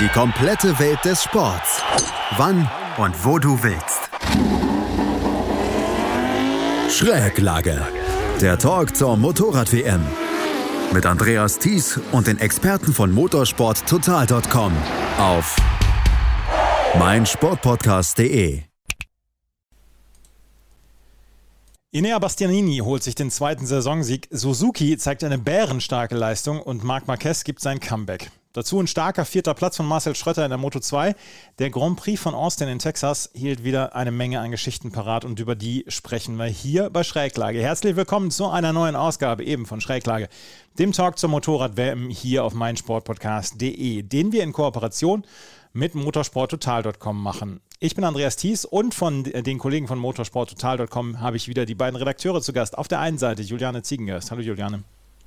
Die komplette Welt des Sports. Wann und wo du willst. Schräglage. Der Talk zur Motorrad-WM. Mit Andreas Thies und den Experten von motorsporttotal.com auf meinsportpodcast.de. Inea Bastianini holt sich den zweiten Saisonsieg. Suzuki zeigt eine bärenstarke Leistung und Marc Marquez gibt sein Comeback. Dazu ein starker vierter Platz von Marcel Schröter in der Moto 2. Der Grand Prix von Austin in Texas hielt wieder eine Menge an Geschichten parat und über die sprechen wir hier bei Schräglage. Herzlich willkommen zu einer neuen Ausgabe eben von Schräglage, dem Talk zur Motorrad-WM hier auf meinsportpodcast.de, den wir in Kooperation mit motorsporttotal.com machen. Ich bin Andreas Thies und von den Kollegen von motorsporttotal.com habe ich wieder die beiden Redakteure zu Gast. Auf der einen Seite Juliane Ziegengast. Hallo Juliane.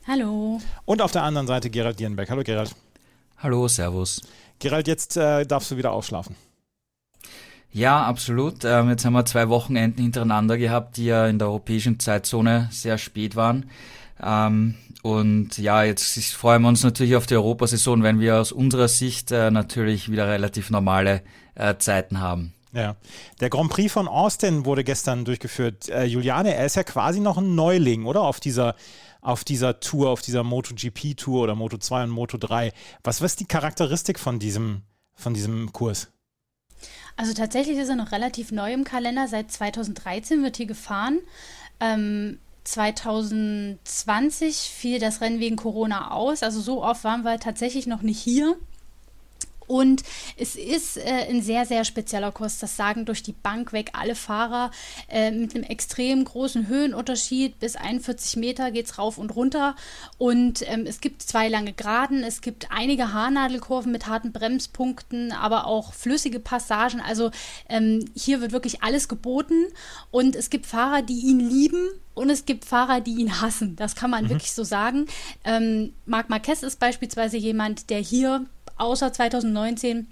Hallo. Und auf der anderen Seite Gerald Dierenbeck. Hallo Gerald. Hallo, Servus. Gerald, jetzt äh, darfst du wieder aufschlafen. Ja, absolut. Ähm, jetzt haben wir zwei Wochenenden hintereinander gehabt, die ja in der europäischen Zeitzone sehr spät waren. Ähm, und ja, jetzt freuen wir uns natürlich auf die Europasaison, wenn wir aus unserer Sicht äh, natürlich wieder relativ normale äh, Zeiten haben. Ja, der Grand Prix von Austin wurde gestern durchgeführt. Äh, Juliane, er ist ja quasi noch ein Neuling, oder? Auf dieser, auf dieser Tour, auf dieser MotoGP-Tour oder Moto 2 und Moto 3. Was ist die Charakteristik von diesem, von diesem Kurs? Also tatsächlich ist er noch relativ neu im Kalender. Seit 2013 wird hier gefahren. Ähm, 2020 fiel das Rennen wegen Corona aus. Also so oft waren wir tatsächlich noch nicht hier. Und es ist äh, ein sehr, sehr spezieller Kurs. Das sagen durch die Bank weg alle Fahrer äh, mit einem extrem großen Höhenunterschied. Bis 41 Meter geht es rauf und runter. Und ähm, es gibt zwei lange Geraden. Es gibt einige Haarnadelkurven mit harten Bremspunkten, aber auch flüssige Passagen. Also ähm, hier wird wirklich alles geboten. Und es gibt Fahrer, die ihn lieben und es gibt Fahrer, die ihn hassen. Das kann man mhm. wirklich so sagen. Ähm, Marc Marquez ist beispielsweise jemand, der hier außer 2019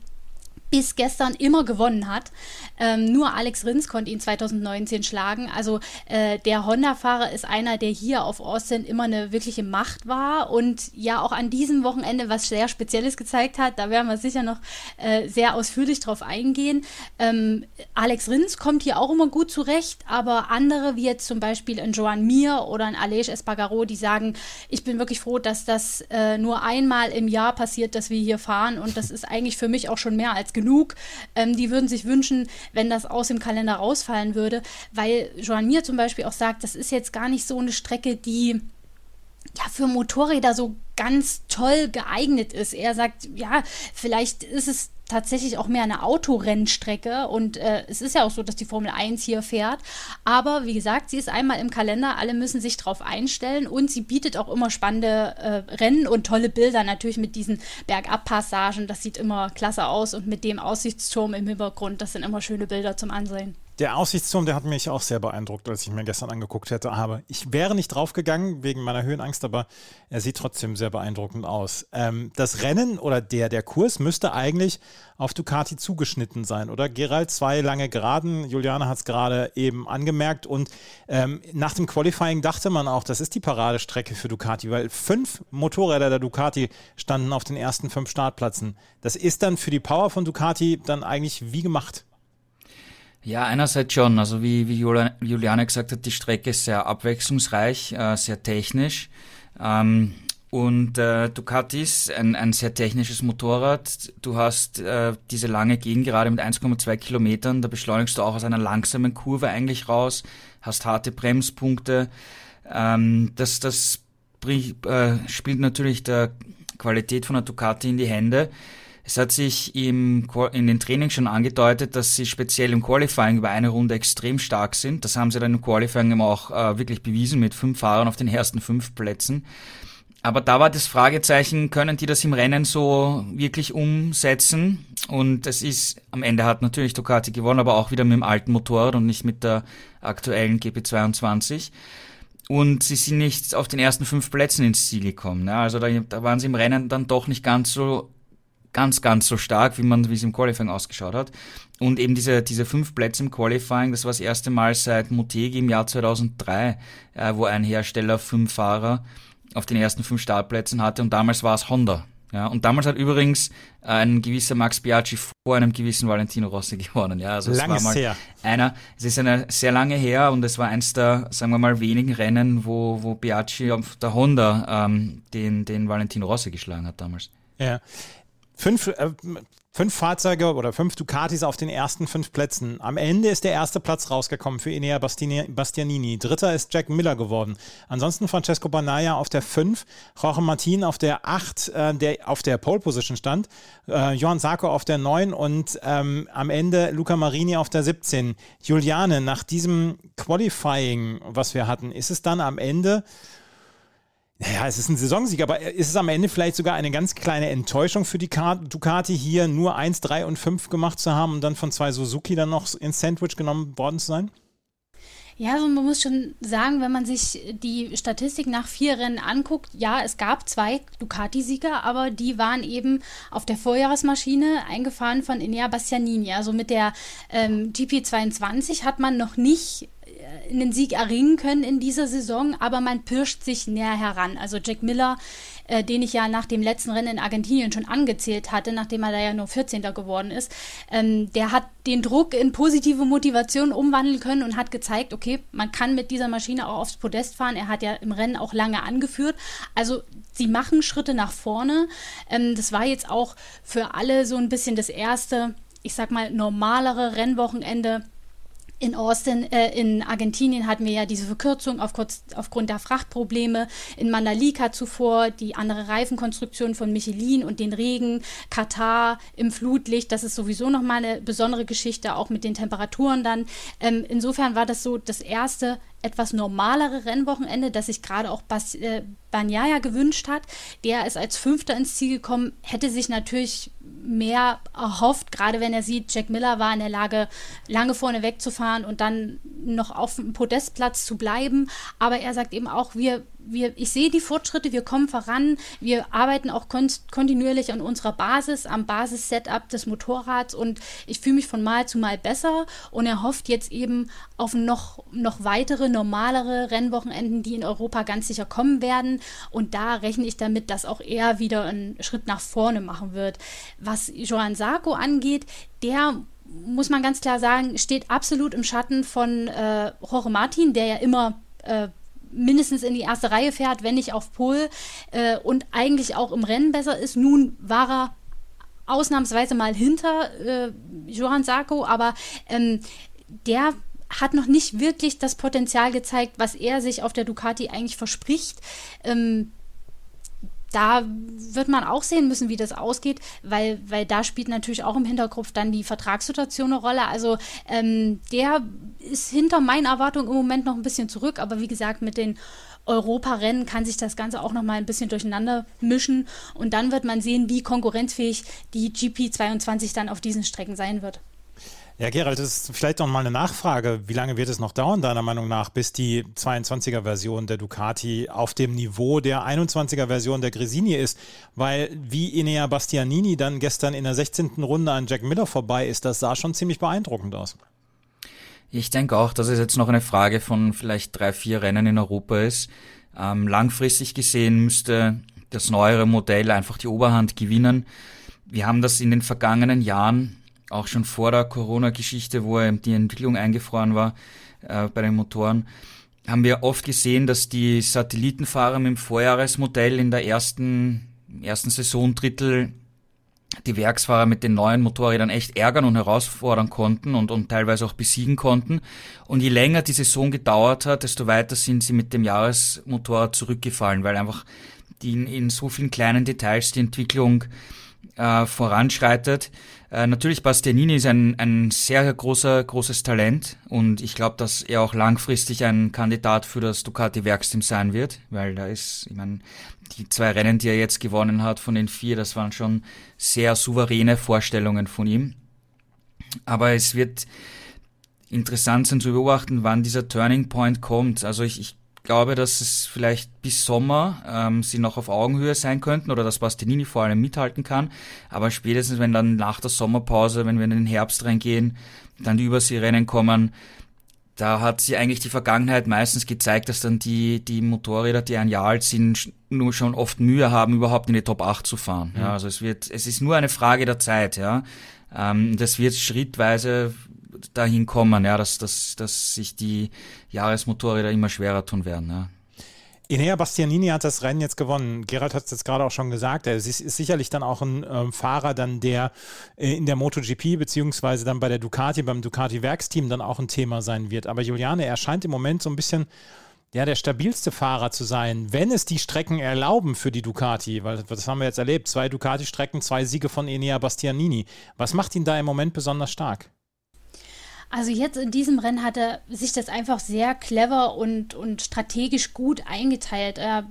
bis gestern immer gewonnen hat. Ähm, nur Alex Rins konnte ihn 2019 schlagen. Also äh, der Honda-Fahrer ist einer, der hier auf Austin immer eine wirkliche Macht war und ja auch an diesem Wochenende was sehr Spezielles gezeigt hat. Da werden wir sicher noch äh, sehr ausführlich drauf eingehen. Ähm, Alex Rins kommt hier auch immer gut zurecht, aber andere, wie jetzt zum Beispiel ein Joan Mir oder ein Alej Espargaro, die sagen, ich bin wirklich froh, dass das äh, nur einmal im Jahr passiert, dass wir hier fahren und das ist eigentlich für mich auch schon mehr als genug. Ähm, die würden sich wünschen, wenn das aus dem Kalender rausfallen würde, weil Joan Mir zum Beispiel auch sagt, das ist jetzt gar nicht so eine Strecke, die ja, für Motorräder so ganz toll geeignet ist. Er sagt, ja, vielleicht ist es tatsächlich auch mehr eine Autorennstrecke und äh, es ist ja auch so, dass die Formel 1 hier fährt. Aber wie gesagt, sie ist einmal im Kalender, alle müssen sich darauf einstellen und sie bietet auch immer spannende äh, Rennen und tolle Bilder, natürlich mit diesen Bergabpassagen. Das sieht immer klasse aus und mit dem Aussichtsturm im Hintergrund, das sind immer schöne Bilder zum Ansehen. Der Aussichtsturm, der hat mich auch sehr beeindruckt, als ich mir gestern angeguckt hätte. Aber ich wäre nicht draufgegangen wegen meiner Höhenangst, aber er sieht trotzdem sehr beeindruckend aus. Ähm, das Rennen oder der, der Kurs müsste eigentlich auf Ducati zugeschnitten sein, oder? Gerald, zwei lange Geraden. Juliane hat es gerade eben angemerkt. Und ähm, nach dem Qualifying dachte man auch, das ist die Paradestrecke für Ducati, weil fünf Motorräder der Ducati standen auf den ersten fünf Startplätzen. Das ist dann für die Power von Ducati dann eigentlich wie gemacht. Ja, einerseits schon. Also wie, wie Juliane gesagt hat, die Strecke ist sehr abwechslungsreich, äh, sehr technisch. Ähm, und äh, Ducati ist ein, ein sehr technisches Motorrad. Du hast äh, diese lange Gegengerade mit 1,2 Kilometern. Da beschleunigst du auch aus einer langsamen Kurve eigentlich raus, hast harte Bremspunkte. Ähm, das das äh, spielt natürlich der Qualität von der Ducati in die Hände. Es hat sich im, in den Trainings schon angedeutet, dass sie speziell im Qualifying über eine Runde extrem stark sind. Das haben sie dann im Qualifying immer auch äh, wirklich bewiesen mit fünf Fahrern auf den ersten fünf Plätzen. Aber da war das Fragezeichen, können die das im Rennen so wirklich umsetzen? Und es ist, am Ende hat natürlich Ducati gewonnen, aber auch wieder mit dem alten Motorrad und nicht mit der aktuellen GP22. Und sie sind nicht auf den ersten fünf Plätzen ins Ziel gekommen. Ne? Also da, da waren sie im Rennen dann doch nicht ganz so ganz, ganz so stark, wie man, wie es im Qualifying ausgeschaut hat. Und eben diese, diese fünf Plätze im Qualifying, das war das erste Mal seit Motegi im Jahr 2003, äh, wo ein Hersteller fünf Fahrer auf den ersten fünf Startplätzen hatte und damals war es Honda. Ja, und damals hat übrigens ein gewisser Max Biaggi vor einem gewissen Valentino Rossi gewonnen. Ja, also es Lang war mal her. einer, es ist eine sehr lange her und es war eins der, sagen wir mal, wenigen Rennen, wo, wo Biaggi auf der Honda ähm, den, den Valentino Rossi geschlagen hat damals. Ja. Fünf, äh, fünf Fahrzeuge oder fünf Ducatis auf den ersten fünf Plätzen. Am Ende ist der erste Platz rausgekommen für Enea Bastianini. Dritter ist Jack Miller geworden. Ansonsten Francesco Banaya auf der fünf, Jorge Martin auf der acht, äh, der auf der Pole Position stand, äh, Johann Sarko auf der neun und ähm, am Ende Luca Marini auf der 17. Juliane, nach diesem Qualifying, was wir hatten, ist es dann am Ende naja, es ist ein Saisonsieg, aber ist es am Ende vielleicht sogar eine ganz kleine Enttäuschung für die Ducati, hier nur 1, 3 und 5 gemacht zu haben und dann von zwei Suzuki dann noch ins Sandwich genommen worden zu sein? Ja, also man muss schon sagen, wenn man sich die Statistik nach vier Rennen anguckt, ja, es gab zwei Ducati-Sieger, aber die waren eben auf der Vorjahresmaschine eingefahren von Enea Bastianini. Also mit der ähm, GP22 hat man noch nicht einen Sieg erringen können in dieser Saison, aber man pirscht sich näher heran. Also Jack Miller, äh, den ich ja nach dem letzten Rennen in Argentinien schon angezählt hatte, nachdem er da ja nur 14. geworden ist, ähm, der hat den Druck in positive Motivation umwandeln können und hat gezeigt, okay, man kann mit dieser Maschine auch aufs Podest fahren. Er hat ja im Rennen auch lange angeführt. Also sie machen Schritte nach vorne. Ähm, das war jetzt auch für alle so ein bisschen das erste, ich sag mal, normalere Rennwochenende in Austin, äh, in Argentinien hatten wir ja diese Verkürzung auf kurz, aufgrund der Frachtprobleme. In Mandalika zuvor die andere Reifenkonstruktion von Michelin und den Regen. Katar im Flutlicht, das ist sowieso nochmal eine besondere Geschichte, auch mit den Temperaturen dann. Ähm, insofern war das so das erste etwas normalere Rennwochenende, das sich gerade auch Bas, äh, Banyaya gewünscht hat. Der ist als Fünfter ins Ziel gekommen, hätte sich natürlich mehr erhofft, gerade wenn er sieht, Jack Miller war in der Lage, lange vorne wegzufahren und dann noch auf dem Podestplatz zu bleiben. Aber er sagt eben auch, wir wir, ich sehe die Fortschritte, wir kommen voran, wir arbeiten auch kon kontinuierlich an unserer Basis, am Basis-Setup des Motorrads und ich fühle mich von Mal zu Mal besser und er hofft jetzt eben auf noch, noch weitere, normalere Rennwochenenden, die in Europa ganz sicher kommen werden und da rechne ich damit, dass auch er wieder einen Schritt nach vorne machen wird. Was Joan Sarko angeht, der muss man ganz klar sagen, steht absolut im Schatten von äh, Jorge Martin, der ja immer äh, mindestens in die erste Reihe fährt, wenn nicht auf Pol äh, und eigentlich auch im Rennen besser ist. Nun war er ausnahmsweise mal hinter äh, Johann Sarko, aber ähm, der hat noch nicht wirklich das Potenzial gezeigt, was er sich auf der Ducati eigentlich verspricht. Ähm, da wird man auch sehen müssen, wie das ausgeht, weil, weil da spielt natürlich auch im Hinterkopf dann die Vertragssituation eine Rolle. Also ähm, der ist hinter meinen Erwartungen im Moment noch ein bisschen zurück, aber wie gesagt, mit den Europarennen kann sich das Ganze auch noch mal ein bisschen durcheinander mischen und dann wird man sehen, wie konkurrenzfähig die GP22 dann auf diesen Strecken sein wird. Ja, Gerald, das ist vielleicht noch mal eine Nachfrage. Wie lange wird es noch dauern, deiner Meinung nach, bis die 22er-Version der Ducati auf dem Niveau der 21er-Version der Gresini ist? Weil wie Inea Bastianini dann gestern in der 16. Runde an Jack Miller vorbei ist, das sah schon ziemlich beeindruckend aus. Ich denke auch, dass es jetzt noch eine Frage von vielleicht drei, vier Rennen in Europa ist. Ähm, langfristig gesehen müsste das neuere Modell einfach die Oberhand gewinnen. Wir haben das in den vergangenen Jahren auch schon vor der Corona-Geschichte, wo die Entwicklung eingefroren war äh, bei den Motoren, haben wir oft gesehen, dass die Satellitenfahrer mit dem Vorjahresmodell in der ersten, ersten Saisondrittel die Werksfahrer mit den neuen Motorrädern echt ärgern und herausfordern konnten und, und teilweise auch besiegen konnten. Und je länger die Saison gedauert hat, desto weiter sind sie mit dem Jahresmotorrad zurückgefallen, weil einfach die in, in so vielen kleinen Details die Entwicklung äh, voranschreitet. Äh, natürlich, Bastianini ist ein, ein sehr großer, großes Talent und ich glaube, dass er auch langfristig ein Kandidat für das Ducati Werksteam sein wird, weil da ist, ich meine, die zwei Rennen, die er jetzt gewonnen hat von den vier, das waren schon sehr souveräne Vorstellungen von ihm. Aber es wird interessant sein zu beobachten, wann dieser Turning Point kommt. Also ich, ich glaube, dass es vielleicht bis Sommer ähm, sie noch auf Augenhöhe sein könnten oder dass Bastianini vor allem mithalten kann. Aber spätestens, wenn dann nach der Sommerpause, wenn wir in den Herbst reingehen, dann die Überseerennen kommen, da hat sie eigentlich die Vergangenheit meistens gezeigt, dass dann die, die Motorräder, die ein Jahr alt sind, nur schon oft Mühe haben, überhaupt in die Top 8 zu fahren. Mhm. Ja, also es wird, es ist nur eine Frage der Zeit, ja. Ähm, das wird schrittweise dahin kommen, ja, dass, dass, dass sich die Jahresmotorräder immer schwerer tun werden, ja. Inea Bastianini hat das Rennen jetzt gewonnen. Gerald hat es jetzt gerade auch schon gesagt. Er ist, ist sicherlich dann auch ein ähm, Fahrer, dann der äh, in der MotoGP beziehungsweise dann bei der Ducati, beim Ducati Werksteam dann auch ein Thema sein wird. Aber Juliane, er scheint im Moment so ein bisschen ja, der stabilste Fahrer zu sein, wenn es die Strecken erlauben für die Ducati, weil das haben wir jetzt erlebt. Zwei Ducati-Strecken, zwei Siege von Enea Bastianini. Was macht ihn da im Moment besonders stark? Also jetzt in diesem Rennen hat er sich das einfach sehr clever und, und strategisch gut eingeteilt. Er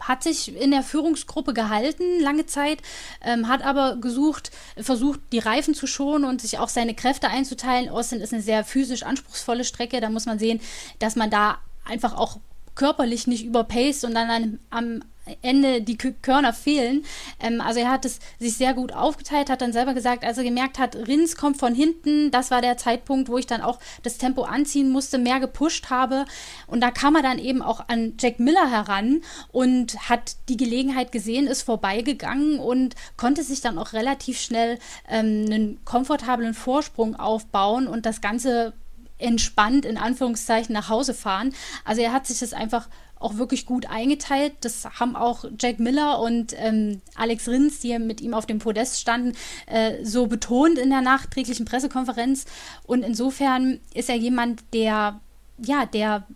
hat sich in der Führungsgruppe gehalten lange Zeit, ähm, hat aber gesucht, versucht, die Reifen zu schonen und sich auch seine Kräfte einzuteilen. Austin ist eine sehr physisch anspruchsvolle Strecke. Da muss man sehen, dass man da einfach auch körperlich nicht überpaced und dann am Ende die Körner fehlen. Ähm, also er hat es sich sehr gut aufgeteilt, hat dann selber gesagt, als er gemerkt hat, Rins kommt von hinten, das war der Zeitpunkt, wo ich dann auch das Tempo anziehen musste, mehr gepusht habe. Und da kam er dann eben auch an Jack Miller heran und hat die Gelegenheit gesehen, ist vorbeigegangen und konnte sich dann auch relativ schnell ähm, einen komfortablen Vorsprung aufbauen und das Ganze entspannt in Anführungszeichen nach Hause fahren. Also er hat sich das einfach auch wirklich gut eingeteilt. Das haben auch Jack Miller und ähm, Alex Rins, die mit ihm auf dem Podest standen, äh, so betont in der nachträglichen Pressekonferenz. Und insofern ist er jemand, der ja, der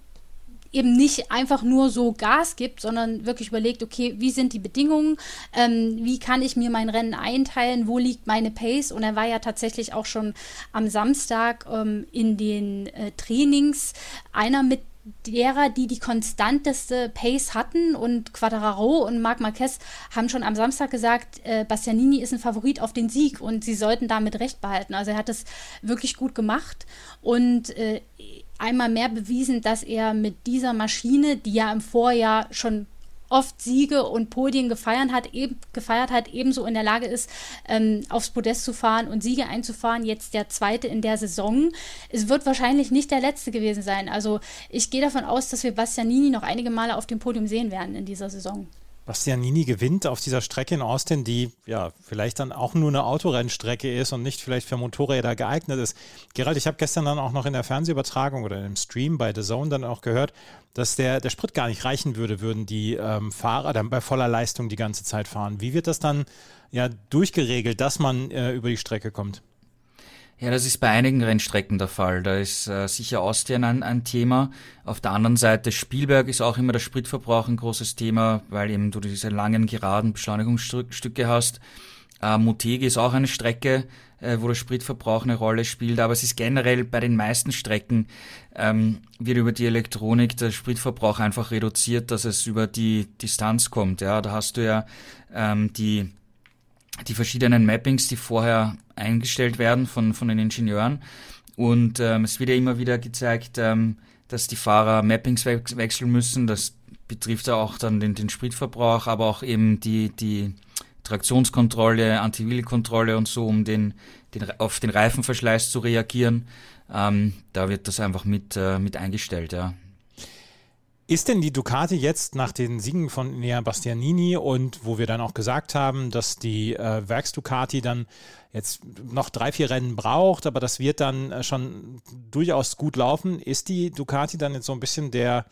eben nicht einfach nur so Gas gibt, sondern wirklich überlegt, okay, wie sind die Bedingungen, ähm, wie kann ich mir mein Rennen einteilen, wo liegt meine Pace und er war ja tatsächlich auch schon am Samstag ähm, in den äh, Trainings einer mit derer, die die konstanteste Pace hatten und Quadraro und Marc Marquez haben schon am Samstag gesagt, äh, Bastianini ist ein Favorit auf den Sieg und sie sollten damit recht behalten. Also er hat es wirklich gut gemacht und äh, einmal mehr bewiesen, dass er mit dieser Maschine, die ja im Vorjahr schon oft Siege und Podien gefeiert hat, eben, gefeiert hat, ebenso in der Lage ist, ähm, aufs Podest zu fahren und Siege einzufahren. Jetzt der zweite in der Saison. Es wird wahrscheinlich nicht der letzte gewesen sein. Also ich gehe davon aus, dass wir Bastianini noch einige Male auf dem Podium sehen werden in dieser Saison. Bastianini gewinnt auf dieser Strecke in Austin, die ja vielleicht dann auch nur eine Autorennstrecke ist und nicht vielleicht für Motorräder geeignet ist. Gerald, ich habe gestern dann auch noch in der Fernsehübertragung oder im Stream bei The Zone dann auch gehört, dass der, der Sprit gar nicht reichen würde, würden die ähm, Fahrer dann bei voller Leistung die ganze Zeit fahren. Wie wird das dann ja durchgeregelt, dass man äh, über die Strecke kommt? Ja, das ist bei einigen Rennstrecken der Fall. Da ist äh, sicher Austria ein, ein Thema. Auf der anderen Seite Spielberg ist auch immer der Spritverbrauch ein großes Thema, weil eben du diese langen, geraden Beschleunigungsstücke hast. Äh, Motegi ist auch eine Strecke, wo der Spritverbrauch eine Rolle spielt, aber es ist generell bei den meisten Strecken ähm, wird über die Elektronik der Spritverbrauch einfach reduziert, dass es über die Distanz kommt. Ja, da hast du ja ähm, die die verschiedenen Mappings, die vorher eingestellt werden von, von den Ingenieuren. Und ähm, es wird ja immer wieder gezeigt, ähm, dass die Fahrer Mappings we wechseln müssen. Das betrifft ja auch dann den, den Spritverbrauch, aber auch eben die, die Traktionskontrolle, Anti-Wheel-Kontrolle und so, um den, den, auf den Reifenverschleiß zu reagieren. Ähm, da wird das einfach mit, äh, mit eingestellt, ja. Ist denn die Ducati jetzt nach den Siegen von Nea Bastianini und wo wir dann auch gesagt haben, dass die äh, Werks-Ducati dann jetzt noch drei, vier Rennen braucht, aber das wird dann äh, schon durchaus gut laufen, ist die Ducati dann jetzt so ein bisschen der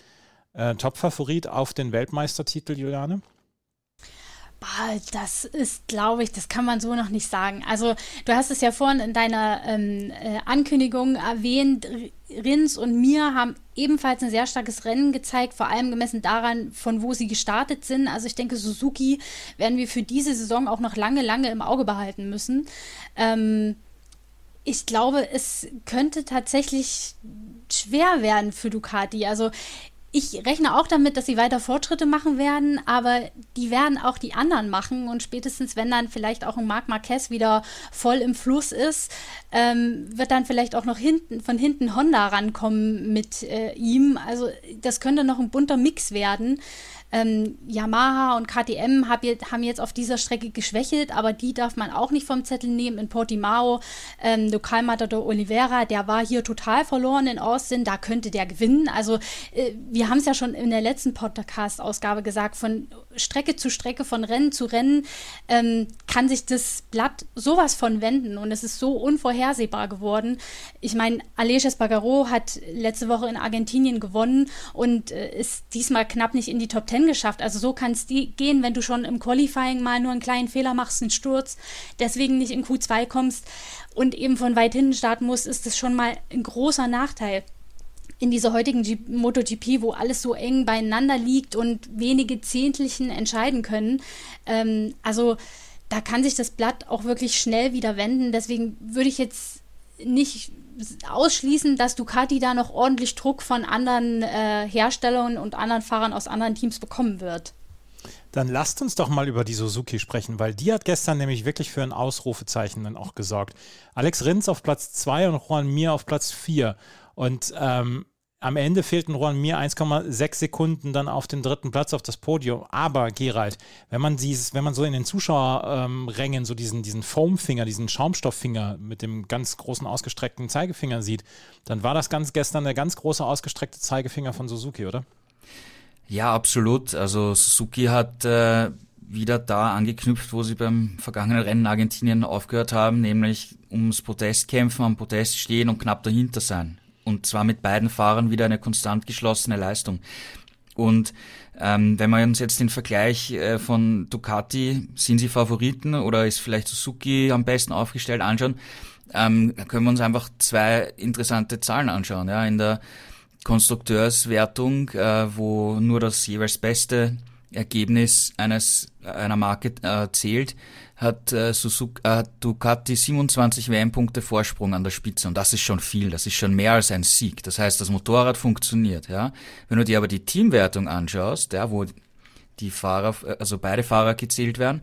äh, Top-Favorit auf den Weltmeistertitel, Juliane? Das ist, glaube ich, das kann man so noch nicht sagen. Also du hast es ja vorhin in deiner ähm, äh, Ankündigung erwähnt, Rins und Mir haben ebenfalls ein sehr starkes Rennen gezeigt, vor allem gemessen daran, von wo sie gestartet sind. Also ich denke, Suzuki werden wir für diese Saison auch noch lange, lange im Auge behalten müssen. Ähm, ich glaube, es könnte tatsächlich schwer werden für Ducati. Also ich rechne auch damit, dass sie weiter Fortschritte machen werden, aber die werden auch die anderen machen und spätestens, wenn dann vielleicht auch ein Marc Marquez wieder voll im Fluss ist, ähm, wird dann vielleicht auch noch hinten, von hinten Honda rankommen mit äh, ihm. Also das könnte noch ein bunter Mix werden. Ähm, Yamaha und KTM hab haben jetzt auf dieser Strecke geschwächelt, aber die darf man auch nicht vom Zettel nehmen. In Portimao, ähm, Lokalmatador Oliveira, der war hier total verloren in Austin, da könnte der gewinnen. Also äh, wir haben es ja schon in der letzten Podcast-Ausgabe gesagt, von Strecke zu Strecke, von Rennen zu Rennen ähm, kann sich das Blatt sowas von wenden und es ist so unvorhersehbar geworden. Ich meine, Aleix Espargaro hat letzte Woche in Argentinien gewonnen und äh, ist diesmal knapp nicht in die Top Ten geschafft. Also so kann es gehen, wenn du schon im Qualifying mal nur einen kleinen Fehler machst, einen Sturz, deswegen nicht in Q2 kommst und eben von weit hinten starten musst, ist das schon mal ein großer Nachteil in dieser heutigen G MotoGP, wo alles so eng beieinander liegt und wenige Zehntelchen entscheiden können. Ähm, also da kann sich das Blatt auch wirklich schnell wieder wenden. Deswegen würde ich jetzt nicht ausschließen, dass Ducati da noch ordentlich Druck von anderen äh, Herstellern und anderen Fahrern aus anderen Teams bekommen wird. Dann lasst uns doch mal über die Suzuki sprechen, weil die hat gestern nämlich wirklich für ein Ausrufezeichen dann auch gesorgt. Alex Rins auf Platz 2 und Juan Mir auf Platz 4. Und ähm, am Ende fehlten Juan Mir 1,6 Sekunden dann auf den dritten Platz auf das Podium. Aber Gerald, wenn man dieses, wenn man so in den Zuschauerrängen ähm, so diesen, diesen Foamfinger, diesen Schaumstofffinger mit dem ganz großen ausgestreckten Zeigefinger sieht, dann war das ganz gestern der ganz große ausgestreckte Zeigefinger von Suzuki, oder? Ja, absolut. Also Suzuki hat äh, wieder da angeknüpft, wo sie beim vergangenen Rennen Argentinien aufgehört haben, nämlich ums Podest kämpfen, am Podest stehen und knapp dahinter sein und zwar mit beiden Fahrern wieder eine konstant geschlossene Leistung. Und ähm, wenn wir uns jetzt den Vergleich äh, von Ducati, sind sie Favoriten oder ist vielleicht Suzuki am besten aufgestellt, anschauen, ähm, können wir uns einfach zwei interessante Zahlen anschauen. Ja, in der Konstrukteurswertung, äh, wo nur das jeweils beste Ergebnis eines einer Marke äh, zählt, hat äh, Suzuki, äh, Ducati 27 WM-Punkte Vorsprung an der Spitze und das ist schon viel, das ist schon mehr als ein Sieg. Das heißt, das Motorrad funktioniert, ja. Wenn du dir aber die Teamwertung anschaust, ja, wo die Fahrer, also beide Fahrer gezählt werden,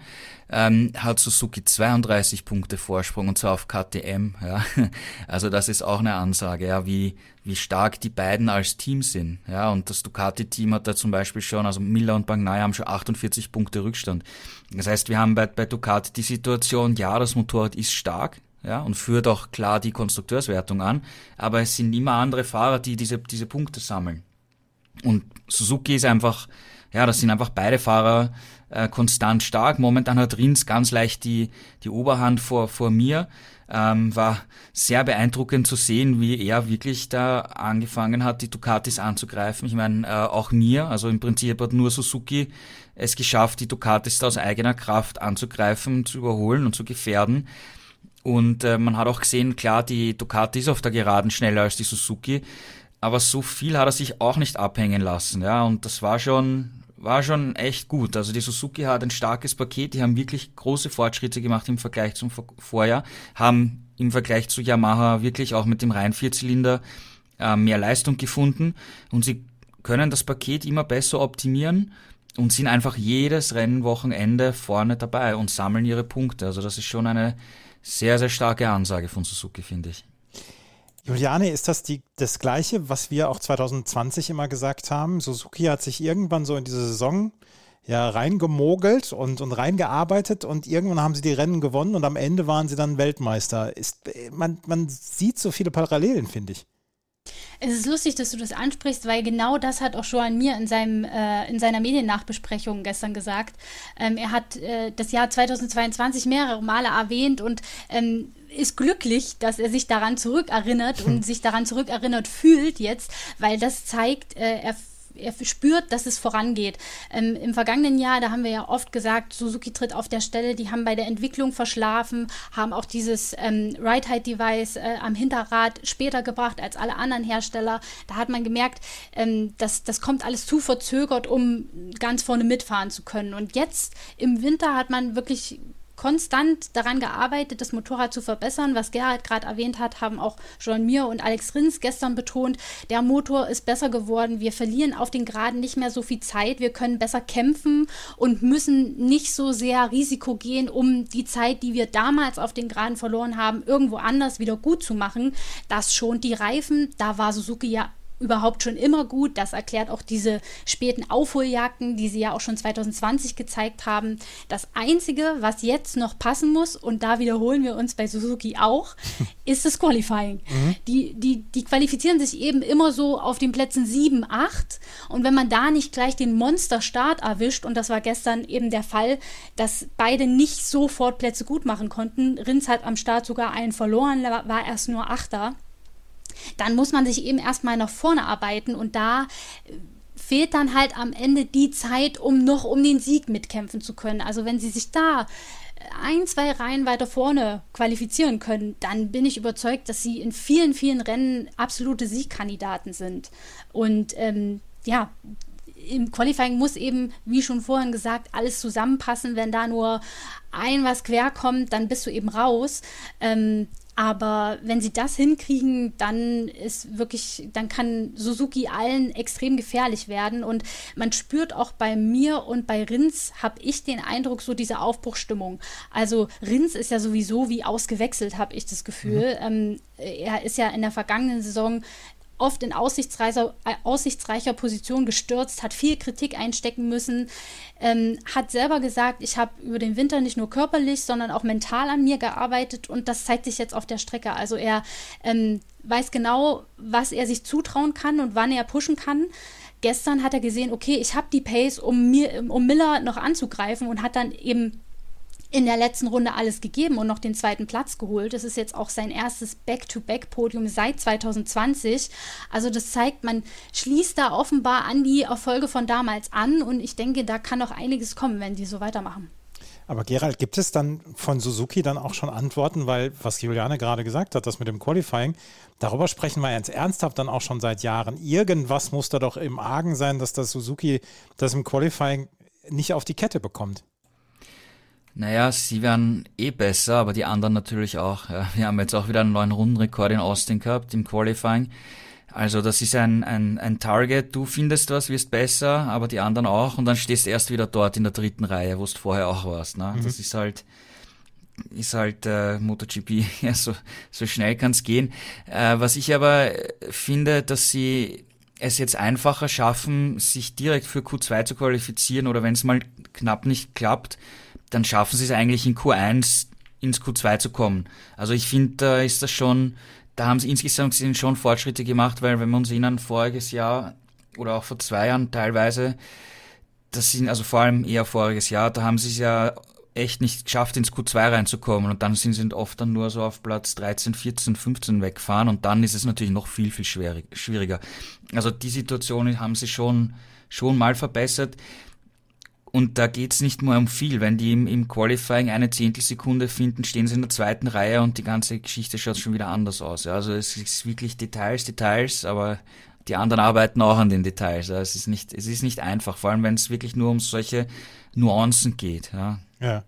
ähm, hat Suzuki 32 Punkte Vorsprung und zwar auf KTM. Ja. Also das ist auch eine Ansage, ja, wie, wie stark die beiden als Team sind. Ja. Und das Ducati-Team hat da zum Beispiel schon, also Miller und Bagnaia haben schon 48 Punkte Rückstand. Das heißt, wir haben bei, bei Ducati die Situation, ja, das Motorrad ist stark, ja, und führt auch klar die Konstrukteurswertung an, aber es sind immer andere Fahrer, die diese, diese Punkte sammeln. Und Suzuki ist einfach ja, das sind einfach beide Fahrer äh, konstant stark. Momentan hat Rins ganz leicht die, die Oberhand vor, vor mir. Ähm, war sehr beeindruckend zu sehen, wie er wirklich da angefangen hat, die Ducatis anzugreifen. Ich meine, äh, auch mir, also im Prinzip hat nur Suzuki es geschafft, die Ducatis da aus eigener Kraft anzugreifen, zu überholen und zu gefährden. Und äh, man hat auch gesehen, klar, die Ducati ist auf der Geraden schneller als die Suzuki, aber so viel hat er sich auch nicht abhängen lassen, ja, und das war schon war schon echt gut. Also die Suzuki hat ein starkes Paket, die haben wirklich große Fortschritte gemacht im Vergleich zum Vorjahr, haben im Vergleich zu Yamaha wirklich auch mit dem rein Vierzylinder äh, mehr Leistung gefunden und sie können das Paket immer besser optimieren und sind einfach jedes Rennwochenende vorne dabei und sammeln ihre Punkte. Also das ist schon eine sehr, sehr starke Ansage von Suzuki, finde ich. Juliane, ist das die, das Gleiche, was wir auch 2020 immer gesagt haben? Suzuki hat sich irgendwann so in diese Saison ja reingemogelt und, und reingearbeitet und irgendwann haben sie die Rennen gewonnen und am Ende waren sie dann Weltmeister. Ist, man, man sieht so viele Parallelen, finde ich. Es ist lustig, dass du das ansprichst, weil genau das hat auch Joan Mir in, seinem, äh, in seiner Mediennachbesprechung gestern gesagt. Ähm, er hat äh, das Jahr 2022 mehrere Male erwähnt und ähm, ist glücklich, dass er sich daran zurückerinnert und sich daran zurückerinnert fühlt jetzt, weil das zeigt, äh, er er spürt, dass es vorangeht. Ähm, Im vergangenen Jahr, da haben wir ja oft gesagt, Suzuki tritt auf der Stelle, die haben bei der Entwicklung verschlafen, haben auch dieses ähm, Ride-Height-Device äh, am Hinterrad später gebracht als alle anderen Hersteller. Da hat man gemerkt, ähm, dass das kommt alles zu verzögert, um ganz vorne mitfahren zu können. Und jetzt im Winter hat man wirklich konstant daran gearbeitet, das Motorrad zu verbessern. Was Gerhard gerade erwähnt hat, haben auch John Mir und Alex Rins gestern betont. Der Motor ist besser geworden. Wir verlieren auf den Geraden nicht mehr so viel Zeit. Wir können besser kämpfen und müssen nicht so sehr Risiko gehen, um die Zeit, die wir damals auf den Geraden verloren haben, irgendwo anders wieder gut zu machen. Das schont die Reifen. Da war Suzuki ja überhaupt schon immer gut. Das erklärt auch diese späten Aufholjagden, die sie ja auch schon 2020 gezeigt haben. Das Einzige, was jetzt noch passen muss, und da wiederholen wir uns bei Suzuki auch, ist das Qualifying. Mhm. Die, die, die qualifizieren sich eben immer so auf den Plätzen 7, 8. Und wenn man da nicht gleich den Monsterstart erwischt, und das war gestern eben der Fall, dass beide nicht sofort Plätze gut machen konnten, Rins hat am Start sogar einen verloren, war erst nur Achter dann muss man sich eben erstmal nach vorne arbeiten und da äh, fehlt dann halt am Ende die Zeit, um noch um den Sieg mitkämpfen zu können. Also wenn sie sich da ein, zwei Reihen weiter vorne qualifizieren können, dann bin ich überzeugt, dass sie in vielen, vielen Rennen absolute Siegkandidaten sind. Und ähm, ja, im Qualifying muss eben, wie schon vorhin gesagt, alles zusammenpassen. Wenn da nur ein was quer kommt, dann bist du eben raus. Ähm, aber wenn sie das hinkriegen, dann ist wirklich, dann kann Suzuki allen extrem gefährlich werden. Und man spürt auch bei mir und bei Rins, habe ich den Eindruck, so diese Aufbruchstimmung. Also Rins ist ja sowieso wie ausgewechselt, habe ich das Gefühl. Mhm. Ähm, er ist ja in der vergangenen Saison oft in aussichtsreicher, äh, aussichtsreicher Position gestürzt, hat viel Kritik einstecken müssen, ähm, hat selber gesagt, ich habe über den Winter nicht nur körperlich, sondern auch mental an mir gearbeitet und das zeigt sich jetzt auf der Strecke. Also er ähm, weiß genau, was er sich zutrauen kann und wann er pushen kann. Gestern hat er gesehen, okay, ich habe die Pace, um, mir, um Miller noch anzugreifen und hat dann eben in der letzten Runde alles gegeben und noch den zweiten Platz geholt. Das ist jetzt auch sein erstes Back-to-Back-Podium seit 2020. Also das zeigt, man schließt da offenbar an die Erfolge von damals an und ich denke, da kann noch einiges kommen, wenn die so weitermachen. Aber Gerald, gibt es dann von Suzuki dann auch schon Antworten, weil was Juliane gerade gesagt hat, das mit dem Qualifying, darüber sprechen wir jetzt ernsthaft dann auch schon seit Jahren. Irgendwas muss da doch im Argen sein, dass das Suzuki das im Qualifying nicht auf die Kette bekommt. Naja, sie werden eh besser, aber die anderen natürlich auch. Ja. Wir haben jetzt auch wieder einen neuen Rundenrekord in Austin gehabt im Qualifying. Also das ist ein, ein, ein Target, du findest was, wirst besser, aber die anderen auch und dann stehst du erst wieder dort in der dritten Reihe, wo du vorher auch warst. Ne? Mhm. Das ist halt ist halt äh, MotoGP, ja, so, so schnell kann's gehen. Äh, was ich aber finde, dass sie es jetzt einfacher schaffen, sich direkt für Q2 zu qualifizieren oder wenn es mal knapp nicht klappt, dann schaffen sie es eigentlich in Q1 ins Q2 zu kommen. Also ich finde, da ist das schon, da haben sie insgesamt schon Fortschritte gemacht, weil wenn wir uns erinnern, voriges Jahr oder auch vor zwei Jahren teilweise, das sind also vor allem eher voriges Jahr, da haben sie es ja echt nicht geschafft, ins Q2 reinzukommen und dann sind sie oft dann nur so auf Platz 13, 14, 15 weggefahren und dann ist es natürlich noch viel, viel schwieriger. Also die Situation haben sie schon, schon mal verbessert. Und da geht's nicht nur um viel. Wenn die im, im Qualifying eine Zehntelsekunde finden, stehen sie in der zweiten Reihe und die ganze Geschichte schaut schon wieder anders aus. Ja. Also es ist wirklich Details, Details, aber die anderen arbeiten auch an den Details. Ja. Es ist nicht, es ist nicht einfach, vor allem wenn es wirklich nur um solche Nuancen geht. Ja. ja.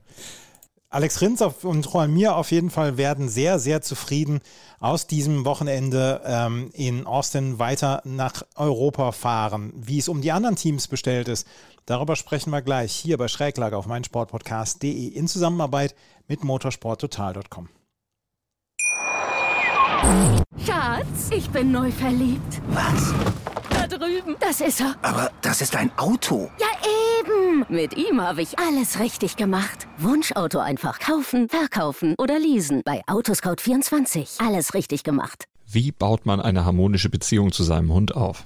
Alex Rins und Juan Mir auf jeden Fall werden sehr, sehr zufrieden aus diesem Wochenende ähm, in Austin weiter nach Europa fahren. Wie es um die anderen Teams bestellt ist, darüber sprechen wir gleich hier bei Schräglage auf meinsportpodcast.de in Zusammenarbeit mit motorsporttotal.com. Schatz, ich bin neu verliebt. Was? Da drüben. Das ist er. Aber das ist ein Auto. Ja, eben. Mit ihm habe ich alles richtig gemacht. Wunschauto einfach kaufen, verkaufen oder leasen. Bei Autoscout24. Alles richtig gemacht. Wie baut man eine harmonische Beziehung zu seinem Hund auf?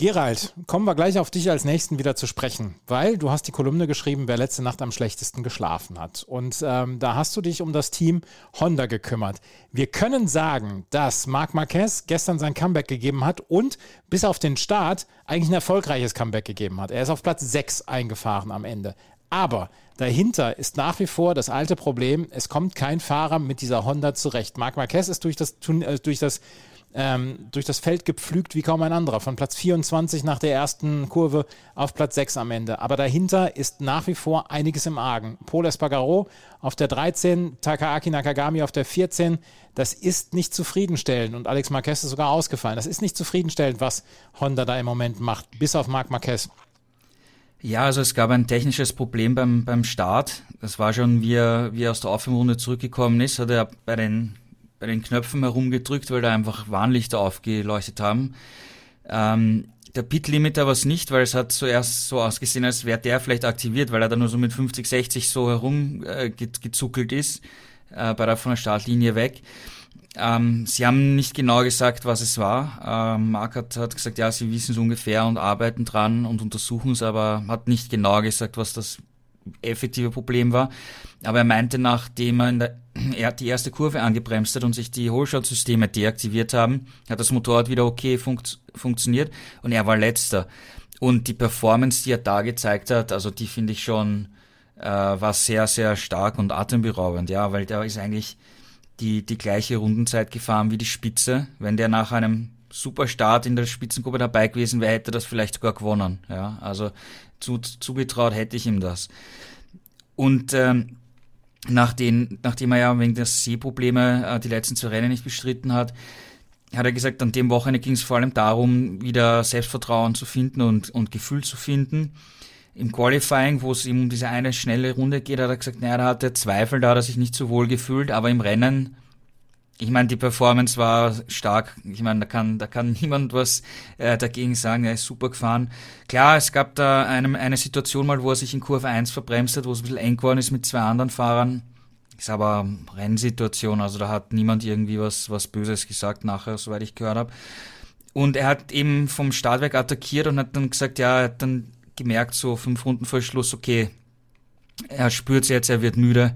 Gerald, kommen wir gleich auf dich als Nächsten wieder zu sprechen, weil du hast die Kolumne geschrieben, wer letzte Nacht am schlechtesten geschlafen hat. Und ähm, da hast du dich um das Team Honda gekümmert. Wir können sagen, dass Marc Marquez gestern sein Comeback gegeben hat und bis auf den Start eigentlich ein erfolgreiches Comeback gegeben hat. Er ist auf Platz 6 eingefahren am Ende. Aber dahinter ist nach wie vor das alte Problem, es kommt kein Fahrer mit dieser Honda zurecht. Marc Marquez ist durch das, äh, durch das ähm, durch das Feld gepflügt wie kaum ein anderer. Von Platz 24 nach der ersten Kurve auf Platz 6 am Ende. Aber dahinter ist nach wie vor einiges im Argen. Paul Espargaro auf der 13, Takaaki Nakagami auf der 14. Das ist nicht zufriedenstellend. Und Alex Marquez ist sogar ausgefallen. Das ist nicht zufriedenstellend, was Honda da im Moment macht, bis auf Marc Marquez. Ja, also es gab ein technisches Problem beim, beim Start. Das war schon, wie er, wie er aus der Aufwärmrunde zurückgekommen ist, hat er bei den bei den Knöpfen herumgedrückt, weil da einfach Warnlichter aufgeleuchtet haben. Ähm, der Pit-Limiter war es nicht, weil es hat zuerst so ausgesehen, als wäre der vielleicht aktiviert, weil er da nur so mit 50, 60 so herumgezuckelt äh, ist, äh, bei der, von der Startlinie weg. Ähm, sie haben nicht genau gesagt, was es war. Ähm, Mark hat, hat gesagt, ja, sie wissen es ungefähr und arbeiten dran und untersuchen es, aber hat nicht genau gesagt, was das effektive Problem war. Aber er meinte, nachdem er, in der, er die erste Kurve angebremst hat und sich die Hohlschaltsysteme deaktiviert haben, hat das Motorrad wieder okay funkt, funktioniert und er war letzter. Und die Performance, die er da gezeigt hat, also die finde ich schon, äh, war sehr, sehr stark und atemberaubend, ja, weil der ist eigentlich die, die gleiche Rundenzeit gefahren wie die Spitze. Wenn der nach einem super Start in der Spitzengruppe dabei gewesen wäre, hätte er das vielleicht sogar gewonnen, ja, also zu, zugetraut hätte ich ihm das. Und ähm, nach den, nachdem er ja wegen der Sehprobleme äh, die letzten zwei Rennen nicht bestritten hat, hat er gesagt, an dem Wochenende ging es vor allem darum, wieder Selbstvertrauen zu finden und, und Gefühl zu finden. Im Qualifying, wo es ihm um diese eine schnelle Runde geht, hat er gesagt, naja, da hat er Zweifel, da hat er sich nicht so wohl gefühlt, aber im Rennen ich meine, die Performance war stark. Ich meine, da kann, da kann niemand was äh, dagegen sagen. Er ist super gefahren. Klar, es gab da einem, eine Situation mal, wo er sich in Kurve 1 verbremst hat, wo es ein bisschen eng geworden ist mit zwei anderen Fahrern. Ist aber Rennsituation, also da hat niemand irgendwie was, was Böses gesagt nachher, soweit ich gehört habe. Und er hat eben vom Startwerk attackiert und hat dann gesagt, ja, er hat dann gemerkt, so fünf Runden vor Schluss, okay, er spürt es jetzt, er wird müde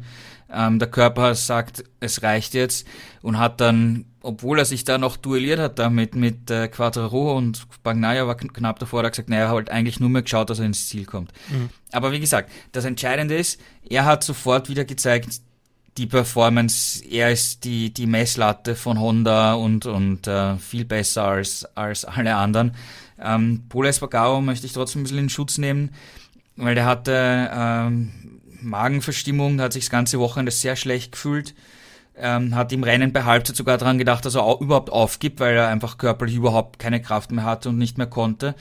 ähm, der Körper sagt, es reicht jetzt und hat dann, obwohl er sich da noch duelliert hat damit mit äh, Quadraro und Bagnaia war knapp davor, hat gesagt, naja, er hat halt eigentlich nur mehr geschaut, dass er ins Ziel kommt. Mhm. Aber wie gesagt, das Entscheidende ist, er hat sofort wieder gezeigt, die Performance, er ist die, die Messlatte von Honda und, und äh, viel besser als, als alle anderen. Ähm, Polo Espargaro möchte ich trotzdem ein bisschen in Schutz nehmen, weil der hatte ähm, Magenverstimmung, hat sich das ganze Wochenende sehr schlecht gefühlt. Ähm, hat im Rennen bei Halbzeit sogar daran gedacht, dass er auch überhaupt aufgibt, weil er einfach körperlich überhaupt keine Kraft mehr hatte und nicht mehr konnte.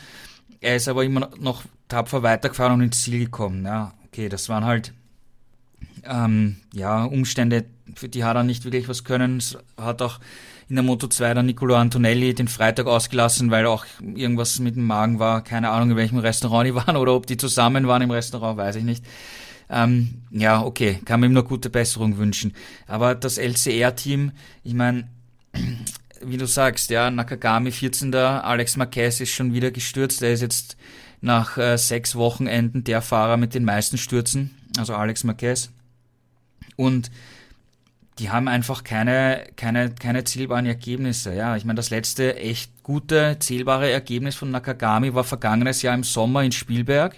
Er ist aber immer noch tapfer weitergefahren und ins Ziel gekommen. Ja, okay, das waren halt ähm, ja, Umstände, für die hat er nicht wirklich was können. Es hat auch in der Moto 2 dann Nicolo Antonelli den Freitag ausgelassen, weil auch irgendwas mit dem Magen war. Keine Ahnung, in welchem Restaurant die waren oder ob die zusammen waren im Restaurant, weiß ich nicht. Ähm, ja, okay, kann man ihm nur gute Besserung wünschen. Aber das LCR-Team, ich meine, wie du sagst, ja, Nakagami 14. Alex Marquez ist schon wieder gestürzt. Er ist jetzt nach äh, sechs Wochenenden der Fahrer mit den meisten Stürzen, also Alex Marquez. Und die haben einfach keine, keine, keine zählbaren Ergebnisse. Ja, ich meine, das letzte echt gute, zählbare Ergebnis von Nakagami war vergangenes Jahr im Sommer in Spielberg.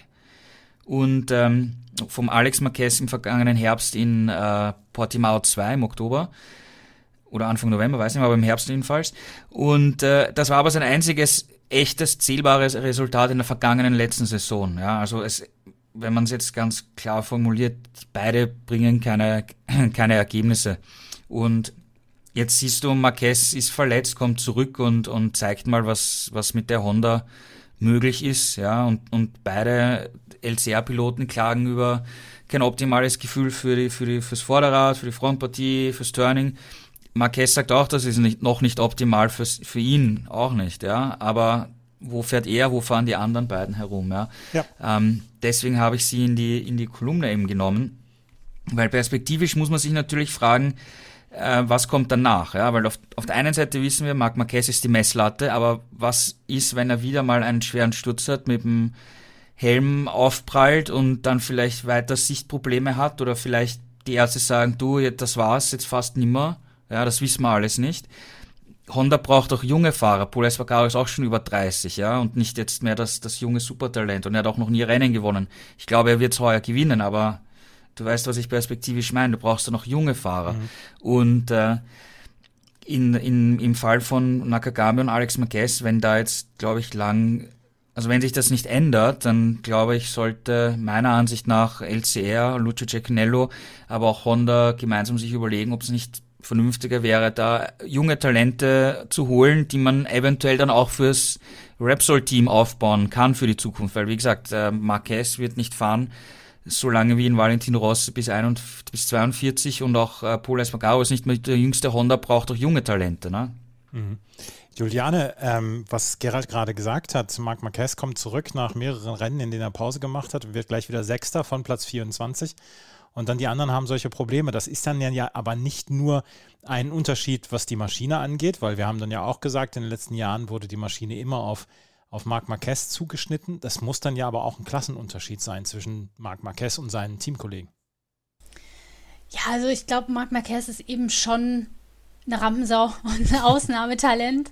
Und ähm, vom Alex Marquez im vergangenen Herbst in äh, Portimao 2 im Oktober oder Anfang November, weiß nicht, aber im Herbst jedenfalls. Und äh, das war aber sein einziges echtes zählbares Resultat in der vergangenen letzten Saison. Ja, also es, wenn man es jetzt ganz klar formuliert, beide bringen keine keine Ergebnisse. Und jetzt siehst du, Marquez ist verletzt, kommt zurück und und zeigt mal, was was mit der Honda möglich ist, ja, und, und beide LCR-Piloten klagen über kein optimales Gefühl für die, für die, fürs Vorderrad, für die Frontpartie, fürs Turning. Marquez sagt auch, das ist nicht, noch nicht optimal fürs, für ihn, auch nicht, ja, aber wo fährt er, wo fahren die anderen beiden herum, ja. ja. Ähm, deswegen habe ich sie in die, in die Kolumne eben genommen, weil perspektivisch muss man sich natürlich fragen, äh, was kommt danach? Ja, weil auf, auf der einen Seite wissen wir, Marc Marquez ist die Messlatte, aber was ist, wenn er wieder mal einen schweren Sturz hat, mit dem Helm aufprallt und dann vielleicht weiter Sichtprobleme hat oder vielleicht die Ärzte sagen, du, das war's, jetzt fast nimmer. Ja, das wissen wir alles nicht. Honda braucht auch junge Fahrer. Paul Espargaro ist auch schon über 30, ja, und nicht jetzt mehr das, das junge Supertalent. Und er hat auch noch nie Rennen gewonnen. Ich glaube, er wird es heuer gewinnen, aber du weißt, was ich perspektivisch meine. Du brauchst da noch junge Fahrer. Mhm. Und äh, in, in, im Fall von Nakagami und Alex Marquez, wenn da jetzt, glaube ich, lang, also wenn sich das nicht ändert, dann glaube ich, sollte meiner Ansicht nach LCR, Lucio Cecchinello, aber auch Honda gemeinsam sich überlegen, ob es nicht vernünftiger wäre, da junge Talente zu holen, die man eventuell dann auch fürs Repsol-Team aufbauen kann für die Zukunft. Weil, wie gesagt, äh, Marquez wird nicht fahren, so lange wie in Valentino Rossi bis, 41, bis 42 und auch äh, Paul Espargaro ist nicht mehr der jüngste Honda, braucht auch junge Talente. Ne? Mhm. Juliane, ähm, was Gerald gerade gesagt hat, Marc Marquez kommt zurück nach mehreren Rennen, in denen er Pause gemacht hat, wird gleich wieder Sechster von Platz 24 und dann die anderen haben solche Probleme. Das ist dann ja aber nicht nur ein Unterschied, was die Maschine angeht, weil wir haben dann ja auch gesagt, in den letzten Jahren wurde die Maschine immer auf, auf Marc Marquez zugeschnitten. Das muss dann ja aber auch ein Klassenunterschied sein zwischen Marc Marquez und seinen Teamkollegen. Ja, also ich glaube, Marc Marquez ist eben schon eine Rampensau und ein Ausnahmetalent.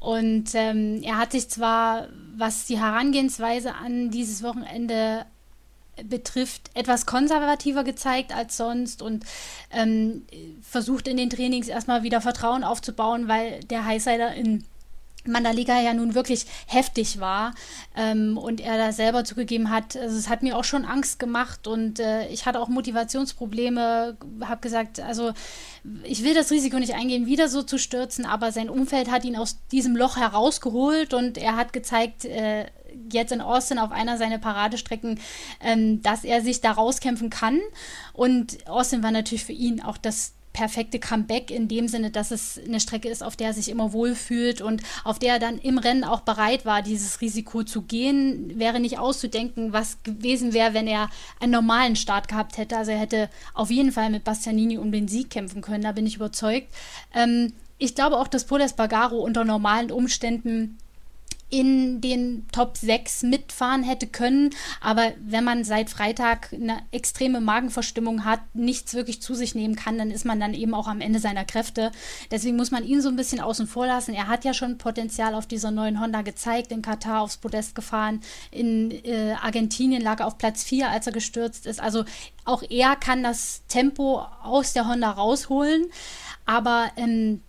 Und ähm, er hat sich zwar, was die Herangehensweise an dieses Wochenende betrifft, etwas konservativer gezeigt als sonst und ähm, versucht in den Trainings erstmal wieder Vertrauen aufzubauen, weil der Highsider in Mandalika ja nun wirklich heftig war ähm, und er da selber zugegeben hat, also es hat mir auch schon Angst gemacht und äh, ich hatte auch Motivationsprobleme, habe gesagt, also ich will das Risiko nicht eingehen, wieder so zu stürzen, aber sein Umfeld hat ihn aus diesem Loch herausgeholt und er hat gezeigt, äh, jetzt in Austin auf einer seiner Paradestrecken, ähm, dass er sich da rauskämpfen kann. Und Austin war natürlich für ihn auch das perfekte Comeback in dem Sinne, dass es eine Strecke ist, auf der er sich immer wohlfühlt und auf der er dann im Rennen auch bereit war, dieses Risiko zu gehen. Wäre nicht auszudenken, was gewesen wäre, wenn er einen normalen Start gehabt hätte. Also er hätte auf jeden Fall mit Bastianini um den Sieg kämpfen können, da bin ich überzeugt. Ähm, ich glaube auch, dass Poles Bagaro unter normalen Umständen in den Top 6 mitfahren hätte können. Aber wenn man seit Freitag eine extreme Magenverstimmung hat, nichts wirklich zu sich nehmen kann, dann ist man dann eben auch am Ende seiner Kräfte. Deswegen muss man ihn so ein bisschen außen vor lassen. Er hat ja schon Potenzial auf dieser neuen Honda gezeigt, in Katar aufs Podest gefahren, in äh, Argentinien lag er auf Platz 4, als er gestürzt ist. Also auch er kann das Tempo aus der Honda rausholen. Aber ähm,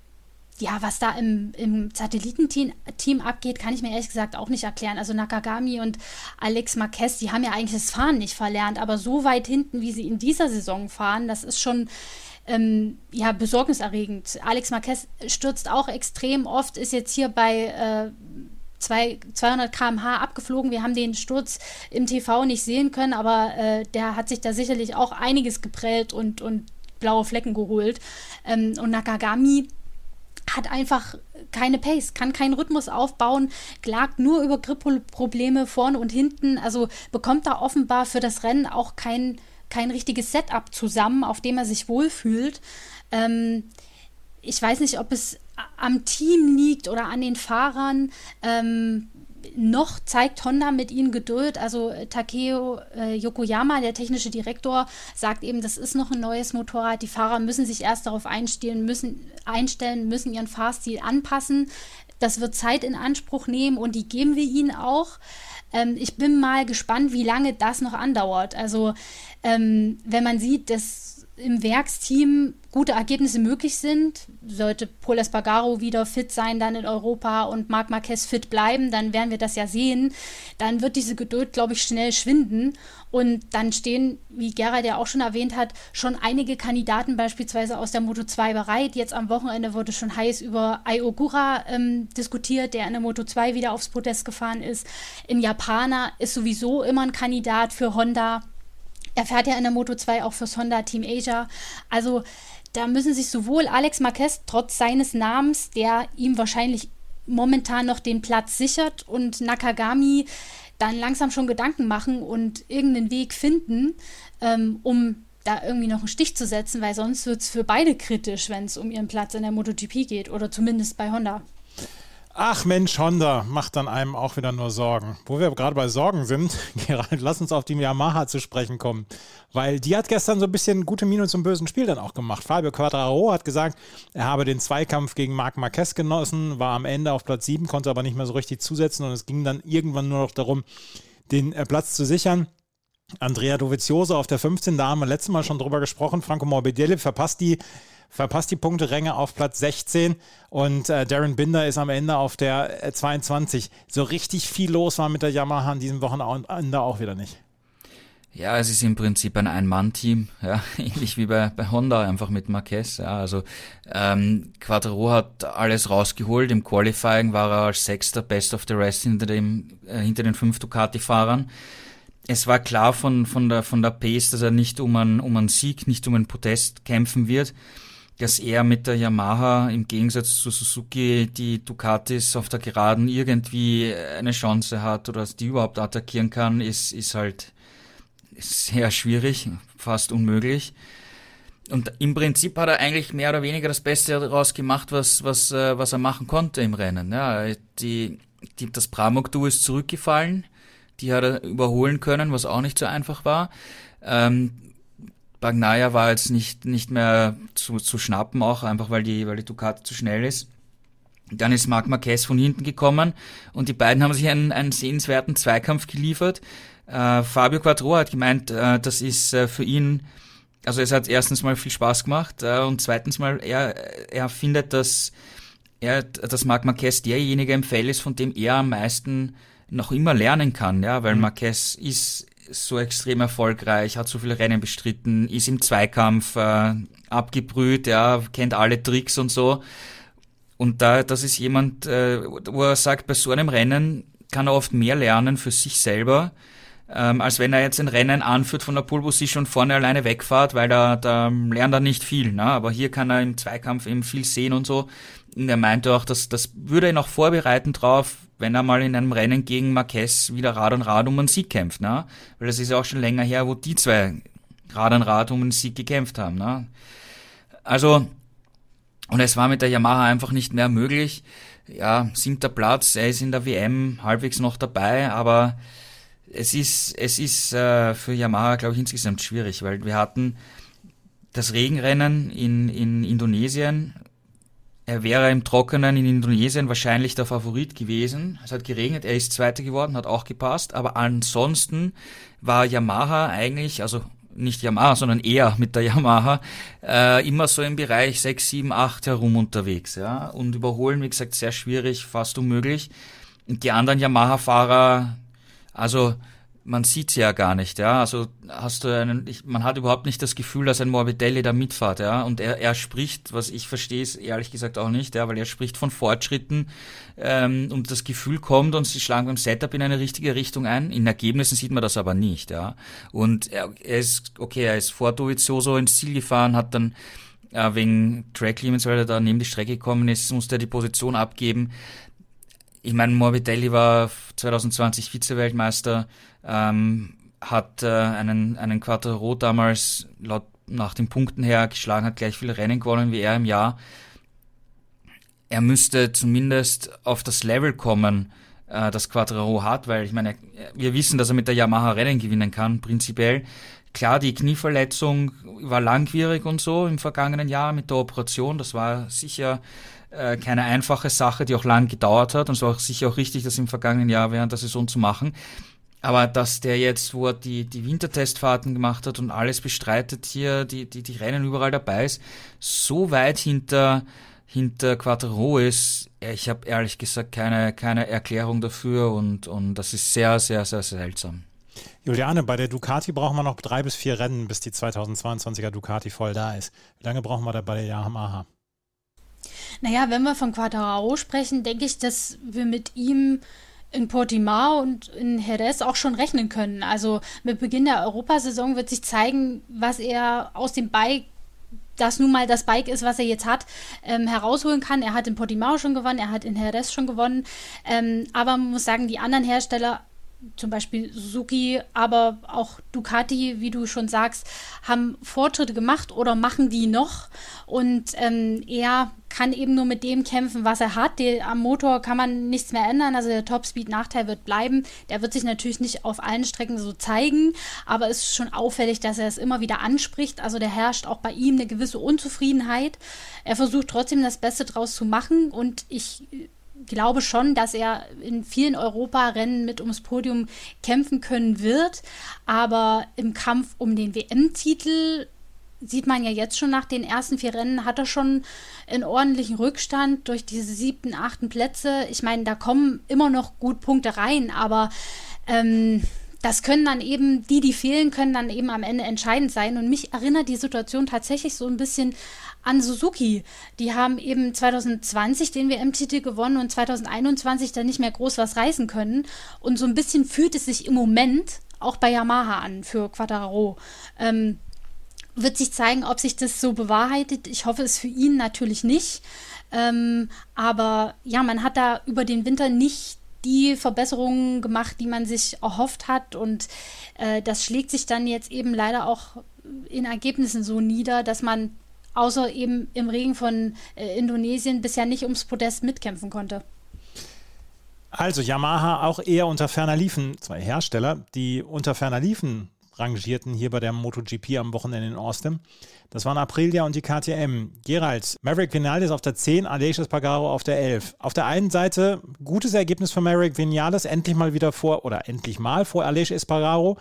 ja, was da im, im Satellitenteam Team abgeht, kann ich mir ehrlich gesagt auch nicht erklären. Also Nakagami und Alex Marquez, die haben ja eigentlich das Fahren nicht verlernt, aber so weit hinten, wie sie in dieser Saison fahren, das ist schon ähm, ja, besorgniserregend. Alex Marquez stürzt auch extrem oft, ist jetzt hier bei äh, 200 km/h abgeflogen. Wir haben den Sturz im TV nicht sehen können, aber äh, der hat sich da sicherlich auch einiges geprellt und, und blaue Flecken geholt. Ähm, und Nakagami hat einfach keine Pace, kann keinen Rhythmus aufbauen, klagt nur über Gripprobleme vorne und hinten, also bekommt da offenbar für das Rennen auch kein, kein richtiges Setup zusammen, auf dem er sich wohlfühlt. Ähm, ich weiß nicht, ob es am Team liegt oder an den Fahrern. Ähm, noch zeigt Honda mit ihnen Geduld. Also äh, Takeo äh, Yokoyama, der technische Direktor, sagt eben, das ist noch ein neues Motorrad. Die Fahrer müssen sich erst darauf einstellen, müssen, einstellen, müssen ihren Fahrstil anpassen. Das wird Zeit in Anspruch nehmen und die geben wir ihnen auch. Ähm, ich bin mal gespannt, wie lange das noch andauert. Also ähm, wenn man sieht, dass im Werksteam gute Ergebnisse möglich sind. Sollte Paul Espargaro wieder fit sein dann in Europa und Marc Marquez fit bleiben, dann werden wir das ja sehen. Dann wird diese Geduld, glaube ich, schnell schwinden. Und dann stehen, wie Gerald ja auch schon erwähnt hat, schon einige Kandidaten beispielsweise aus der Moto 2 bereit. Jetzt am Wochenende wurde schon heiß über Ai Ogura ähm, diskutiert, der in der Moto 2 wieder aufs Podest gefahren ist. In Japaner ist sowieso immer ein Kandidat für Honda. Er fährt ja in der Moto 2 auch fürs Honda Team Asia. Also da müssen sich sowohl Alex Marquez trotz seines Namens, der ihm wahrscheinlich momentan noch den Platz sichert, und Nakagami dann langsam schon Gedanken machen und irgendeinen Weg finden, ähm, um da irgendwie noch einen Stich zu setzen, weil sonst wird es für beide kritisch, wenn es um ihren Platz in der MotoGP geht oder zumindest bei Honda. Ach Mensch, Honda macht dann einem auch wieder nur Sorgen. Wo wir gerade bei Sorgen sind, Gerald, lass uns auf die Yamaha zu sprechen kommen. Weil die hat gestern so ein bisschen gute Miene zum bösen Spiel dann auch gemacht. Fabio Quattraro hat gesagt, er habe den Zweikampf gegen Marc Marquez genossen, war am Ende auf Platz 7, konnte aber nicht mehr so richtig zusetzen und es ging dann irgendwann nur noch darum, den äh, Platz zu sichern. Andrea Dovizioso auf der 15, da haben wir letztes Mal schon drüber gesprochen. Franco Morbidelli verpasst die verpasst die Punkteränge auf Platz 16 und äh, Darren Binder ist am Ende auf der äh, 22. So richtig viel los war mit der Yamaha an diesem Wochenende auch wieder nicht. Ja, es ist im Prinzip ein Ein-Mann-Team, ja, ähnlich wie bei, bei Honda, einfach mit Marquez. Ja, also ähm, Quattro hat alles rausgeholt. Im Qualifying war er als Sechster Best of the Rest hinter, dem, äh, hinter den fünf Ducati-Fahrern. Es war klar von, von, der, von der Pace, dass er nicht um einen, um einen Sieg, nicht um einen Protest kämpfen wird dass er mit der Yamaha im Gegensatz zu Suzuki die Ducatis auf der Geraden irgendwie eine Chance hat oder die überhaupt attackieren kann, ist, ist halt sehr schwierig, fast unmöglich. Und im Prinzip hat er eigentlich mehr oder weniger das Beste daraus gemacht, was, was, äh, was er machen konnte im Rennen. Ja, die, die, das Pramuk-Duo ist zurückgefallen. Die hat er überholen können, was auch nicht so einfach war. Ähm, Bagnaia war jetzt nicht, nicht mehr zu, zu schnappen, auch einfach weil die, weil die Ducati zu schnell ist. Dann ist Marc Marquez von hinten gekommen und die beiden haben sich einen, einen sehenswerten Zweikampf geliefert. Äh, Fabio Quattro hat gemeint, äh, das ist äh, für ihn, also es hat erstens mal viel Spaß gemacht äh, und zweitens mal, er, er findet, dass er, dass Marc Marquez derjenige im Feld ist, von dem er am meisten noch immer lernen kann, ja, weil mhm. Marquez ist so extrem erfolgreich, hat so viele Rennen bestritten, ist im Zweikampf äh, abgebrüht, ja, kennt alle Tricks und so. Und da, das ist jemand, äh, wo er sagt, bei so einem Rennen kann er oft mehr lernen für sich selber, ähm, als wenn er jetzt ein Rennen anführt von der Pole Position vorne alleine wegfahrt, weil da, da lernt er nicht viel. Ne? Aber hier kann er im Zweikampf eben viel sehen und so. Und er meinte auch, dass das würde ihn auch vorbereiten drauf, wenn er mal in einem Rennen gegen Marquez wieder Rad an Rad um einen Sieg kämpft, ne? Weil das ist ja auch schon länger her, wo die zwei Rad an Rad um einen Sieg gekämpft haben, ne? Also, und es war mit der Yamaha einfach nicht mehr möglich. Ja, siebter Platz, er ist in der WM halbwegs noch dabei, aber es ist, es ist äh, für Yamaha, glaube ich, insgesamt schwierig, weil wir hatten das Regenrennen in, in Indonesien, er wäre im Trockenen in Indonesien wahrscheinlich der Favorit gewesen. Es hat geregnet, er ist Zweiter geworden, hat auch gepasst. Aber ansonsten war Yamaha eigentlich, also nicht Yamaha, sondern er mit der Yamaha, äh, immer so im Bereich 6, 7, 8 herum unterwegs. Ja? Und überholen, wie gesagt, sehr schwierig, fast unmöglich. Und die anderen Yamaha-Fahrer, also man sieht sie ja gar nicht, ja. Also hast du einen, ich, man hat überhaupt nicht das Gefühl, dass ein Morbidelli da mitfahrt, ja. Und er, er spricht, was ich verstehe, ist ehrlich gesagt auch nicht, ja, weil er spricht von Fortschritten ähm, und das Gefühl kommt und sie schlagen beim Setup in eine richtige Richtung ein. In Ergebnissen sieht man das aber nicht, ja. Und er, er ist, okay, er ist vor Dovizioso ins Ziel gefahren, hat dann äh, wegen Track Limits, weil er da neben die Strecke gekommen ist, musste er die Position abgeben ich meine, Morbidelli war 2020 Vize-Weltmeister, ähm, hat äh, einen, einen Quattro damals laut nach den Punkten her geschlagen, hat gleich viele Rennen gewonnen wie er im Jahr. Er müsste zumindest auf das Level kommen, äh, das Quattro hat, weil ich meine, wir wissen, dass er mit der Yamaha Rennen gewinnen kann, prinzipiell. Klar, die Knieverletzung war langwierig und so im vergangenen Jahr mit der Operation. Das war sicher äh, keine einfache Sache, die auch lang gedauert hat. Und es war auch sicher auch richtig, das im vergangenen Jahr während der Saison zu machen. Aber dass der jetzt, wo er die, die Wintertestfahrten gemacht hat und alles bestreitet hier, die, die, die Rennen überall dabei ist, so weit hinter, hinter Quattro ist, ich habe ehrlich gesagt keine, keine Erklärung dafür und, und das ist sehr, sehr, sehr, sehr seltsam. Juliane, bei der Ducati brauchen wir noch drei bis vier Rennen, bis die 2022er Ducati voll da ist. Wie lange brauchen wir da bei der Yamaha? Naja, wenn wir von Quadraro sprechen, denke ich, dass wir mit ihm in Portimao und in Jerez auch schon rechnen können. Also mit Beginn der Europasaison wird sich zeigen, was er aus dem Bike das nun mal das Bike ist, was er jetzt hat, ähm, herausholen kann. Er hat in Portimao schon gewonnen, er hat in Jerez schon gewonnen. Ähm, aber man muss sagen, die anderen Hersteller zum Beispiel Suzuki, aber auch Ducati, wie du schon sagst, haben Fortschritte gemacht oder machen die noch. Und ähm, er kann eben nur mit dem kämpfen, was er hat. Die, am Motor kann man nichts mehr ändern. Also der Topspeed-Nachteil wird bleiben. Der wird sich natürlich nicht auf allen Strecken so zeigen, aber es ist schon auffällig, dass er es immer wieder anspricht. Also der herrscht auch bei ihm eine gewisse Unzufriedenheit. Er versucht trotzdem das Beste draus zu machen und ich glaube schon, dass er in vielen Europarennen mit ums Podium kämpfen können wird. Aber im Kampf um den WM-Titel sieht man ja jetzt schon nach den ersten vier Rennen, hat er schon einen ordentlichen Rückstand durch diese siebten, achten Plätze. Ich meine, da kommen immer noch gut Punkte rein, aber ähm, das können dann eben, die, die fehlen, können dann eben am Ende entscheidend sein. Und mich erinnert die Situation tatsächlich so ein bisschen an Suzuki. Die haben eben 2020 den WM-Titel gewonnen und 2021 dann nicht mehr groß was reißen können. Und so ein bisschen fühlt es sich im Moment auch bei Yamaha an für Quadraro. Ähm, wird sich zeigen, ob sich das so bewahrheitet. Ich hoffe es für ihn natürlich nicht. Ähm, aber ja, man hat da über den Winter nicht die Verbesserungen gemacht, die man sich erhofft hat. Und äh, das schlägt sich dann jetzt eben leider auch in Ergebnissen so nieder, dass man außer eben im Regen von äh, Indonesien bisher nicht ums Podest mitkämpfen konnte. Also Yamaha auch eher unter ferner Liefen, zwei Hersteller, die unter ferner Liefen rangierten hier bei der MotoGP am Wochenende in Austin. Das waren Aprilia und die KTM. Gerald, Maverick Vinales auf der 10, Aleix Espargaro auf der 11. Auf der einen Seite gutes Ergebnis für Maverick Vinales, endlich mal wieder vor, oder endlich mal vor Aleix Espargaro.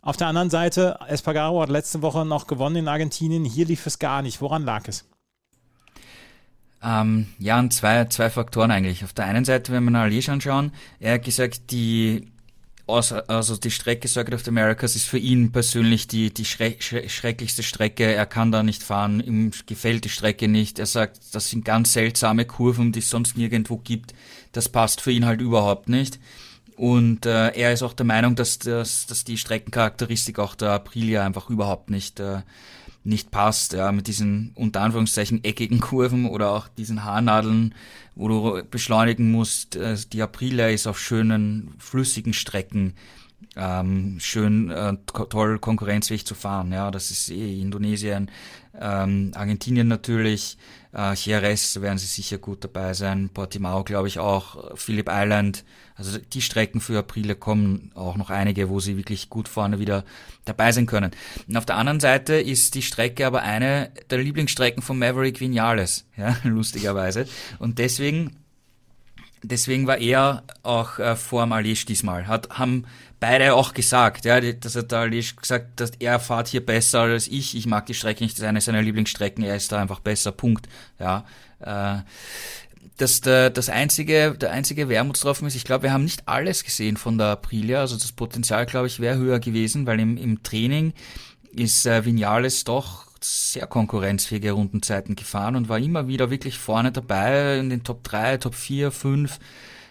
Auf der anderen Seite, Espargaro hat letzte Woche noch gewonnen in Argentinien. Hier lief es gar nicht. Woran lag es? Ähm, ja, und zwei, zwei Faktoren eigentlich. Auf der einen Seite, wenn wir nach Aleix anschauen, er hat gesagt, die also die Strecke Circuit of the Americas ist für ihn persönlich die, die schrecklichste Strecke. Er kann da nicht fahren, ihm gefällt die Strecke nicht. Er sagt, das sind ganz seltsame Kurven, die es sonst nirgendwo gibt. Das passt für ihn halt überhaupt nicht. Und äh, er ist auch der Meinung, dass, dass, dass die Streckencharakteristik auch der Aprilia einfach überhaupt nicht, äh, nicht passt, ja, mit diesen unter Anführungszeichen eckigen Kurven oder auch diesen Haarnadeln, wo du beschleunigen musst. Äh, die Aprilia ist auf schönen, flüssigen Strecken ähm, schön äh, toll konkurrenzfähig zu fahren. Ja, das ist eh Indonesien, ähm, Argentinien natürlich, äh, Jerez werden sie sicher gut dabei sein, Portimao glaube ich auch, Phillip Island. Also die Strecken für April kommen auch noch einige, wo sie wirklich gut vorne wieder dabei sein können. Und auf der anderen Seite ist die Strecke aber eine der Lieblingsstrecken von Maverick Vinales, ja, lustigerweise. Und deswegen deswegen war er auch äh, vor dem Alish diesmal. Hat, haben beide auch gesagt, ja, dass er da gesagt, dass er fährt hier besser als ich. Ich mag die Strecke nicht, das ist eine seiner Lieblingsstrecken, er ist da einfach besser, Punkt. Ja. Äh, das, der, das einzige, der einzige Wermutstropfen ist, ich glaube, wir haben nicht alles gesehen von der Aprilia, also das Potenzial, glaube ich, wäre höher gewesen, weil im, im Training ist äh, Vinales doch sehr konkurrenzfähige Rundenzeiten gefahren und war immer wieder wirklich vorne dabei in den Top 3, Top 4, 5.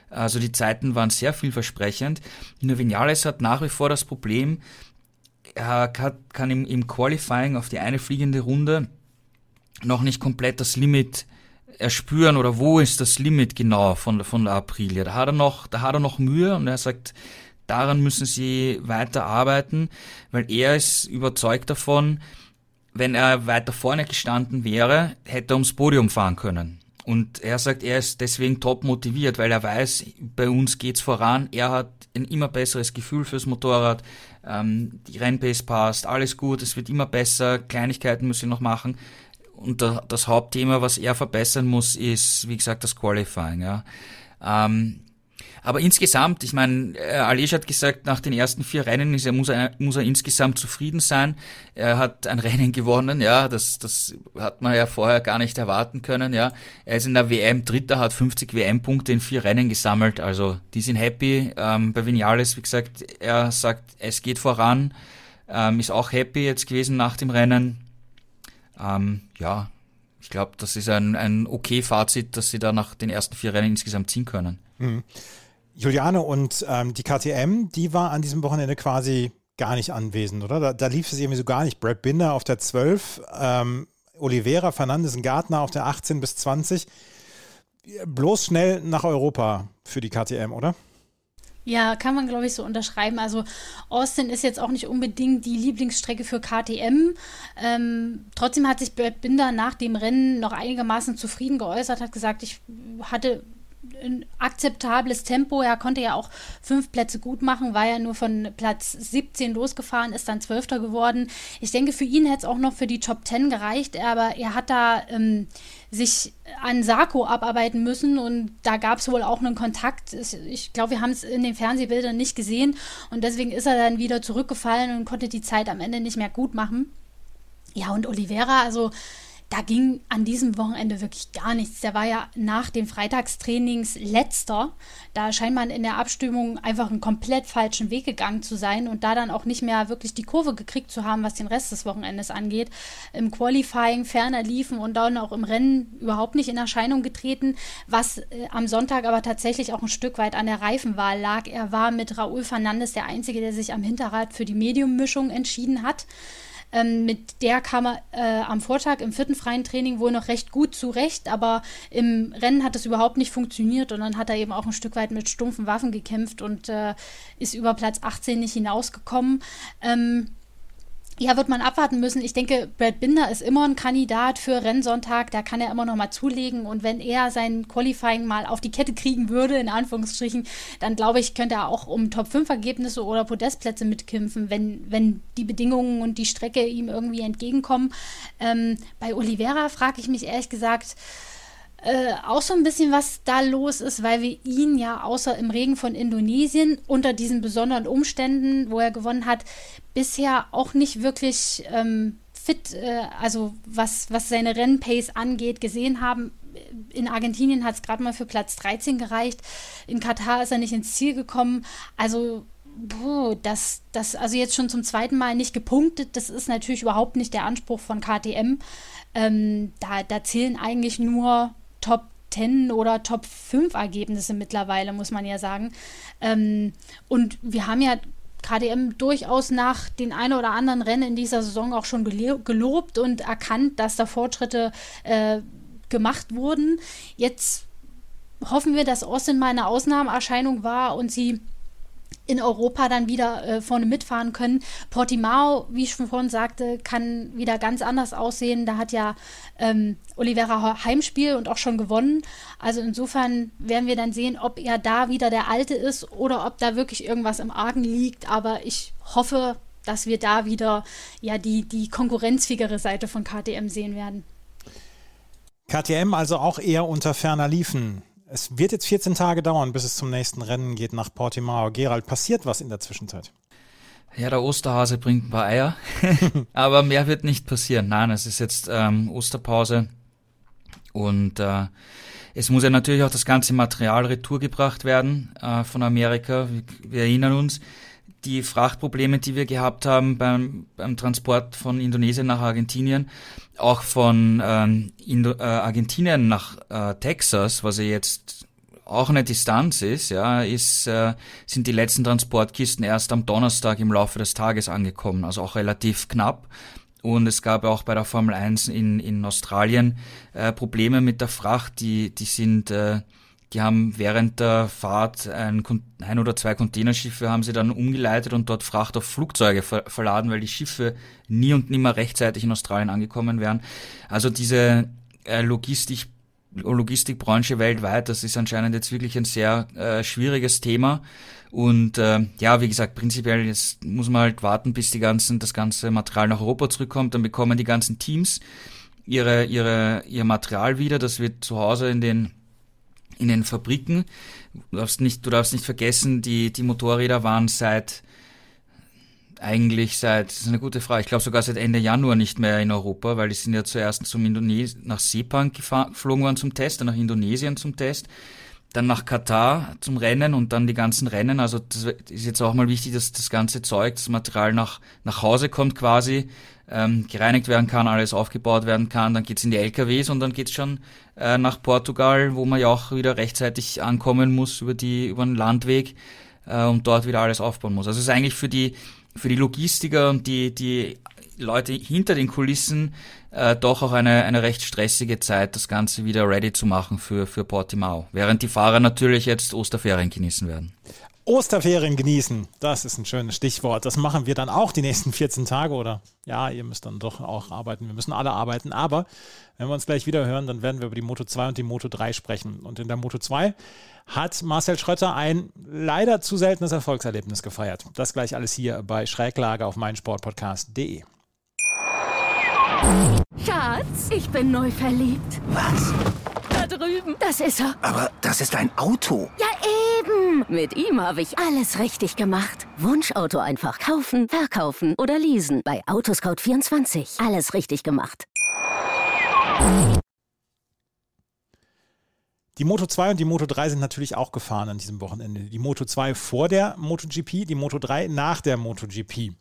Also die Zeiten waren sehr vielversprechend. Nur Vinales hat nach wie vor das Problem, er kann, im, im Qualifying auf die eine fliegende Runde noch nicht komplett das Limit erspüren oder wo ist das Limit genau von, von der Aprilia. Da hat er noch, da hat er noch Mühe und er sagt, daran müssen sie weiter arbeiten, weil er ist überzeugt davon, wenn er weiter vorne gestanden wäre, hätte er ums Podium fahren können. Und er sagt, er ist deswegen top motiviert, weil er weiß, bei uns geht's voran. Er hat ein immer besseres Gefühl fürs Motorrad. Ähm, die Rennpace passt, alles gut, es wird immer besser. Kleinigkeiten muss ich noch machen. Und das Hauptthema, was er verbessern muss, ist, wie gesagt, das Qualifying. Ja. Ähm, aber insgesamt, ich meine, äh, Alej hat gesagt, nach den ersten vier Rennen ist er, muss, er, muss er insgesamt zufrieden sein. Er hat ein Rennen gewonnen, ja, das, das hat man ja vorher gar nicht erwarten können, ja. Er ist in der WM Dritter, hat 50 WM-Punkte in vier Rennen gesammelt, also die sind happy. Ähm, bei Vinales, wie gesagt, er sagt, es geht voran, ähm, ist auch happy jetzt gewesen nach dem Rennen. Ähm, ja, ich glaube, das ist ein, ein okay Fazit, dass sie da nach den ersten vier Rennen insgesamt ziehen können. Mhm. Juliane und ähm, die KTM, die war an diesem Wochenende quasi gar nicht anwesend, oder? Da, da lief es irgendwie so gar nicht. Brad Binder auf der 12, ähm, Oliveira, Fernandes und Gartner auf der 18 bis 20. Bloß schnell nach Europa für die KTM, oder? Ja, kann man, glaube ich, so unterschreiben. Also Austin ist jetzt auch nicht unbedingt die Lieblingsstrecke für KTM. Ähm, trotzdem hat sich Bert Binder nach dem Rennen noch einigermaßen zufrieden geäußert, hat gesagt, ich hatte ein akzeptables Tempo. Er konnte ja auch fünf Plätze gut machen, war ja nur von Platz 17 losgefahren, ist dann Zwölfter geworden. Ich denke, für ihn hätte es auch noch für die Top 10 gereicht, aber er hat da ähm, sich an Sarko abarbeiten müssen und da gab es wohl auch einen Kontakt. Ich glaube, wir haben es in den Fernsehbildern nicht gesehen und deswegen ist er dann wieder zurückgefallen und konnte die Zeit am Ende nicht mehr gut machen. Ja, und Oliveira, also da ging an diesem Wochenende wirklich gar nichts. Der war ja nach den Freitagstrainings letzter. Da scheint man in der Abstimmung einfach einen komplett falschen Weg gegangen zu sein und da dann auch nicht mehr wirklich die Kurve gekriegt zu haben, was den Rest des Wochenendes angeht. Im Qualifying ferner liefen und dann auch im Rennen überhaupt nicht in Erscheinung getreten, was äh, am Sonntag aber tatsächlich auch ein Stück weit an der Reifenwahl lag. Er war mit Raúl Fernandes der Einzige, der sich am Hinterrad für die Medium-Mischung entschieden hat. Ähm, mit der kam er äh, am Vortag im vierten freien Training wohl noch recht gut zurecht, aber im Rennen hat es überhaupt nicht funktioniert und dann hat er eben auch ein Stück weit mit stumpfen Waffen gekämpft und äh, ist über Platz 18 nicht hinausgekommen. Ähm, ja, wird man abwarten müssen. Ich denke, Brad Binder ist immer ein Kandidat für Rennsonntag. Da kann er immer noch mal zulegen. Und wenn er sein Qualifying mal auf die Kette kriegen würde, in Anführungsstrichen, dann glaube ich, könnte er auch um Top-5-Ergebnisse oder Podestplätze mitkämpfen, wenn, wenn die Bedingungen und die Strecke ihm irgendwie entgegenkommen. Ähm, bei Oliveira frage ich mich ehrlich gesagt, äh, auch so ein bisschen, was da los ist, weil wir ihn ja außer im Regen von Indonesien unter diesen besonderen Umständen, wo er gewonnen hat, bisher auch nicht wirklich ähm, fit, äh, also was, was seine Rennpace angeht, gesehen haben. In Argentinien hat es gerade mal für Platz 13 gereicht. In Katar ist er nicht ins Ziel gekommen. Also Puh, das, das, also jetzt schon zum zweiten Mal nicht gepunktet, das ist natürlich überhaupt nicht der Anspruch von KTM. Ähm, da, da zählen eigentlich nur Top 10 oder Top 5 Ergebnisse mittlerweile, muss man ja sagen. Ähm, und wir haben ja KDM durchaus nach den ein oder anderen Rennen in dieser Saison auch schon gelobt und erkannt, dass da Fortschritte äh, gemacht wurden. Jetzt hoffen wir, dass Austin mal eine Ausnahmeerscheinung war und sie in Europa dann wieder äh, vorne mitfahren können. Portimao, wie ich schon vorhin sagte, kann wieder ganz anders aussehen. Da hat ja ähm, Oliveira Heimspiel und auch schon gewonnen. Also insofern werden wir dann sehen, ob er da wieder der Alte ist oder ob da wirklich irgendwas im Argen liegt. Aber ich hoffe, dass wir da wieder ja die, die konkurrenzfähigere Seite von KTM sehen werden. KTM also auch eher unter ferner Liefen. Es wird jetzt 14 Tage dauern, bis es zum nächsten Rennen geht nach Portimao. Gerald, passiert was in der Zwischenzeit? Ja, der Osterhase bringt ein paar Eier, aber mehr wird nicht passieren. Nein, es ist jetzt ähm, Osterpause und äh, es muss ja natürlich auch das ganze Material retourgebracht werden äh, von Amerika. Wir, wir, erinnern uns, die Frachtprobleme, die wir gehabt haben beim, beim Transport von Indonesien nach Argentinien, auch von ähm, Indo äh, Argentinien nach äh, Texas, was ja jetzt auch eine Distanz ist, ja, ist, äh, sind die letzten Transportkisten erst am Donnerstag im Laufe des Tages angekommen, also auch relativ knapp. Und es gab auch bei der Formel 1 in, in Australien äh, Probleme mit der Fracht, die, die sind äh, die haben während der Fahrt ein, ein oder zwei Containerschiffe haben sie dann umgeleitet und dort Fracht auf Flugzeuge ver verladen, weil die Schiffe nie und nimmer rechtzeitig in Australien angekommen wären. Also diese äh, Logistik Logistikbranche weltweit, das ist anscheinend jetzt wirklich ein sehr äh, schwieriges Thema. Und äh, ja, wie gesagt, prinzipiell jetzt muss man halt warten, bis die ganzen, das ganze Material nach Europa zurückkommt. Dann bekommen die ganzen Teams ihre, ihre, ihr Material wieder. Das wird zu Hause in den in den Fabriken. Du darfst nicht, du darfst nicht vergessen, die, die Motorräder waren seit eigentlich seit, das ist eine gute Frage, ich glaube sogar seit Ende Januar nicht mehr in Europa, weil die sind ja zuerst zum Indones nach Sepang geflogen worden zum Test, dann nach Indonesien zum Test, dann nach Katar zum Rennen und dann die ganzen Rennen. Also das ist jetzt auch mal wichtig, dass das ganze Zeug, das Material nach, nach Hause kommt quasi, ähm, gereinigt werden kann, alles aufgebaut werden kann, dann geht's in die LKWs und dann geht's schon äh, nach Portugal, wo man ja auch wieder rechtzeitig ankommen muss über die über den Landweg äh, und dort wieder alles aufbauen muss. Also es ist eigentlich für die für die Logistiker und die die Leute hinter den Kulissen äh, doch auch eine, eine recht stressige Zeit, das Ganze wieder ready zu machen für, für Portimao. Während die Fahrer natürlich jetzt Osterferien genießen werden. Osterferien genießen. Das ist ein schönes Stichwort. Das machen wir dann auch die nächsten 14 Tage oder ja, ihr müsst dann doch auch arbeiten. Wir müssen alle arbeiten. Aber wenn wir uns gleich wieder hören, dann werden wir über die Moto 2 und die Moto 3 sprechen. Und in der Moto 2 hat Marcel Schrötter ein leider zu seltenes Erfolgserlebnis gefeiert. Das gleich alles hier bei Schräglage auf meinsportpodcast.de. Schatz, ich bin neu verliebt. Was? Drüben. Das ist er. Aber das ist ein Auto. Ja, eben. Mit ihm habe ich alles richtig gemacht. Wunschauto einfach kaufen, verkaufen oder leasen. Bei Autoscout24. Alles richtig gemacht. Die Moto 2 und die Moto 3 sind natürlich auch gefahren an diesem Wochenende. Die Moto 2 vor der MotoGP, die Moto 3 nach der MotoGP.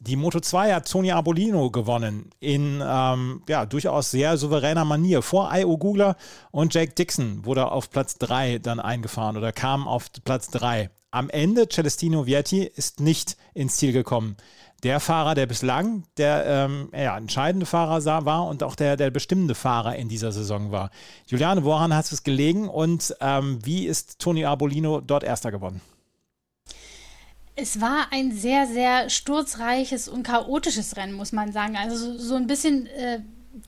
Die Moto 2 hat Tony Arbolino gewonnen in ähm, ja, durchaus sehr souveräner Manier. Vor Io Gugler und Jake Dixon wurde auf Platz 3 dann eingefahren oder kam auf Platz 3. Am Ende Celestino Vietti ist nicht ins Ziel gekommen. Der Fahrer, der bislang der ähm, ja, entscheidende Fahrer sah, war und auch der, der bestimmende Fahrer in dieser Saison war. Juliane, woran hat es gelegen und ähm, wie ist Tony Arbolino dort Erster geworden? Es war ein sehr, sehr sturzreiches und chaotisches Rennen, muss man sagen. Also so, ein bisschen äh,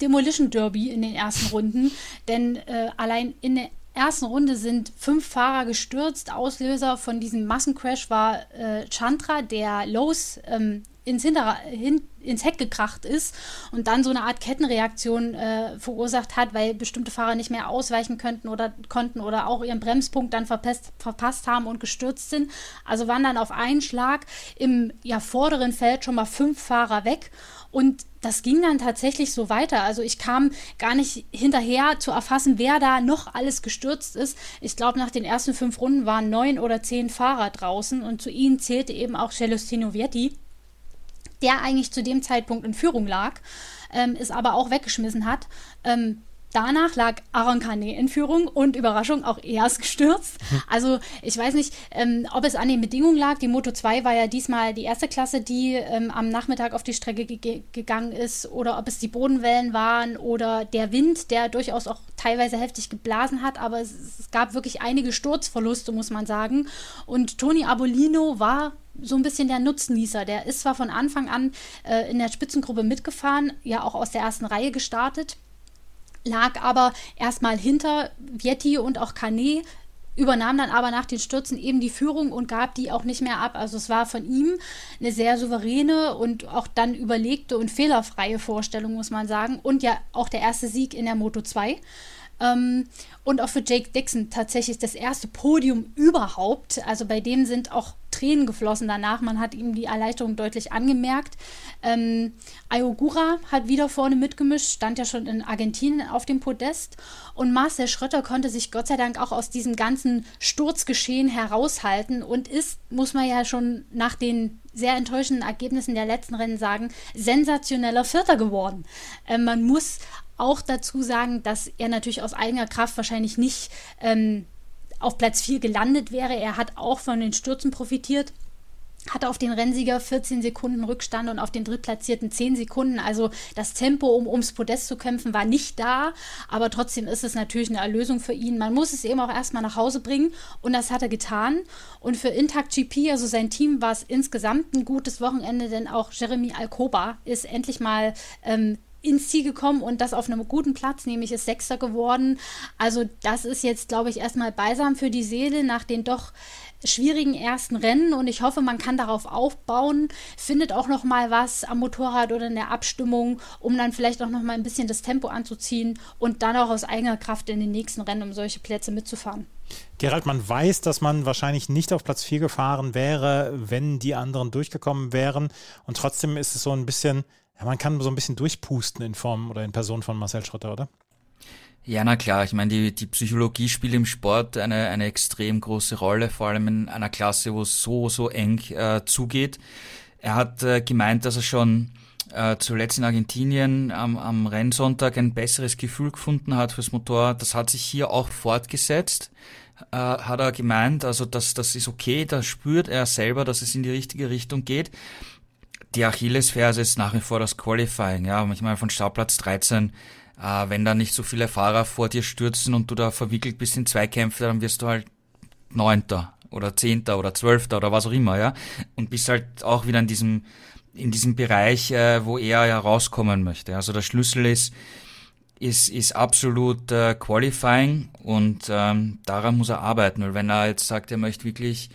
Demolition Derby in den ersten Runden, denn äh, allein in der ersten Runde sind fünf Fahrer gestürzt. Auslöser von diesem Massencrash war äh, Chandra, der Lowe's ähm, ins, Hinter hin, ins Heck gekracht ist und dann so eine Art Kettenreaktion äh, verursacht hat, weil bestimmte Fahrer nicht mehr ausweichen könnten oder konnten oder auch ihren Bremspunkt dann verpasst, verpasst haben und gestürzt sind. Also waren dann auf einen Schlag im ja, vorderen Feld schon mal fünf Fahrer weg und das ging dann tatsächlich so weiter. Also ich kam gar nicht hinterher zu erfassen, wer da noch alles gestürzt ist. Ich glaube, nach den ersten fünf Runden waren neun oder zehn Fahrer draußen und zu ihnen zählte eben auch Celestino Vietti der eigentlich zu dem Zeitpunkt in Führung lag, ähm, es aber auch weggeschmissen hat. Ähm, Danach lag Aaron Kane in Führung und Überraschung, auch er ist gestürzt. Hm. Also ich weiß nicht, ähm, ob es an den Bedingungen lag. Die Moto 2 war ja diesmal die erste Klasse, die ähm, am Nachmittag auf die Strecke ge gegangen ist oder ob es die Bodenwellen waren oder der Wind, der durchaus auch teilweise heftig geblasen hat. Aber es, es gab wirklich einige Sturzverluste, muss man sagen. Und Toni Abolino war so ein bisschen der Nutznießer. Der ist zwar von Anfang an äh, in der Spitzengruppe mitgefahren, ja auch aus der ersten Reihe gestartet lag aber erstmal hinter Vietti und auch Canet, übernahm dann aber nach den Stürzen eben die Führung und gab die auch nicht mehr ab. Also es war von ihm eine sehr souveräne und auch dann überlegte und fehlerfreie Vorstellung, muss man sagen. Und ja auch der erste Sieg in der Moto 2. Ähm, und auch für Jake Dixon tatsächlich das erste Podium überhaupt. Also bei dem sind auch Tränen geflossen danach. Man hat ihm die Erleichterung deutlich angemerkt. Ähm, Ayogura hat wieder vorne mitgemischt, stand ja schon in Argentinien auf dem Podest. Und Marcel Schröter konnte sich Gott sei Dank auch aus diesem ganzen Sturzgeschehen heraushalten und ist, muss man ja schon nach den sehr enttäuschenden Ergebnissen der letzten Rennen sagen, sensationeller Vierter geworden. Äh, man muss auch dazu sagen, dass er natürlich aus eigener Kraft wahrscheinlich nicht ähm, auf Platz 4 gelandet wäre. Er hat auch von den Stürzen profitiert hatte auf den Rennsieger 14 Sekunden Rückstand und auf den Drittplatzierten 10 Sekunden. Also das Tempo, um ums Podest zu kämpfen, war nicht da. Aber trotzdem ist es natürlich eine Erlösung für ihn. Man muss es eben auch erstmal nach Hause bringen und das hat er getan. Und für Intact GP, also sein Team, war es insgesamt ein gutes Wochenende, denn auch Jeremy Alcoba ist endlich mal ähm, ins Ziel gekommen und das auf einem guten Platz, nämlich ist Sechster geworden. Also das ist jetzt, glaube ich, erstmal beisam für die Seele nach den doch schwierigen ersten Rennen und ich hoffe, man kann darauf aufbauen, findet auch noch mal was am Motorrad oder in der Abstimmung, um dann vielleicht auch noch mal ein bisschen das Tempo anzuziehen und dann auch aus eigener Kraft in den nächsten Rennen um solche Plätze mitzufahren. Gerald, man weiß, dass man wahrscheinlich nicht auf Platz 4 gefahren wäre, wenn die anderen durchgekommen wären und trotzdem ist es so ein bisschen ja, man kann so ein bisschen durchpusten in Form oder in Person von Marcel Schrotter, oder? Ja, na klar. Ich meine, die, die Psychologie spielt im Sport eine, eine extrem große Rolle, vor allem in einer Klasse, wo es so, so eng äh, zugeht. Er hat äh, gemeint, dass er schon äh, zuletzt in Argentinien am, am Rennsonntag ein besseres Gefühl gefunden hat fürs Motorrad. Das hat sich hier auch fortgesetzt, äh, hat er gemeint. Also das, das ist okay, da spürt er selber, dass es in die richtige Richtung geht die Achillesferse ist nach wie vor das Qualifying. Ja, manchmal von Startplatz 13, äh, wenn da nicht so viele Fahrer vor dir stürzen und du da verwickelt bist in Zweikämpfe, dann wirst du halt Neunter. oder Zehnter oder Zwölfter oder was auch immer, ja. Und bist halt auch wieder in diesem, in diesem Bereich, äh, wo er ja rauskommen möchte. Also der Schlüssel ist, ist, ist absolut äh, Qualifying und ähm, daran muss er arbeiten, weil wenn er jetzt sagt, er möchte wirklich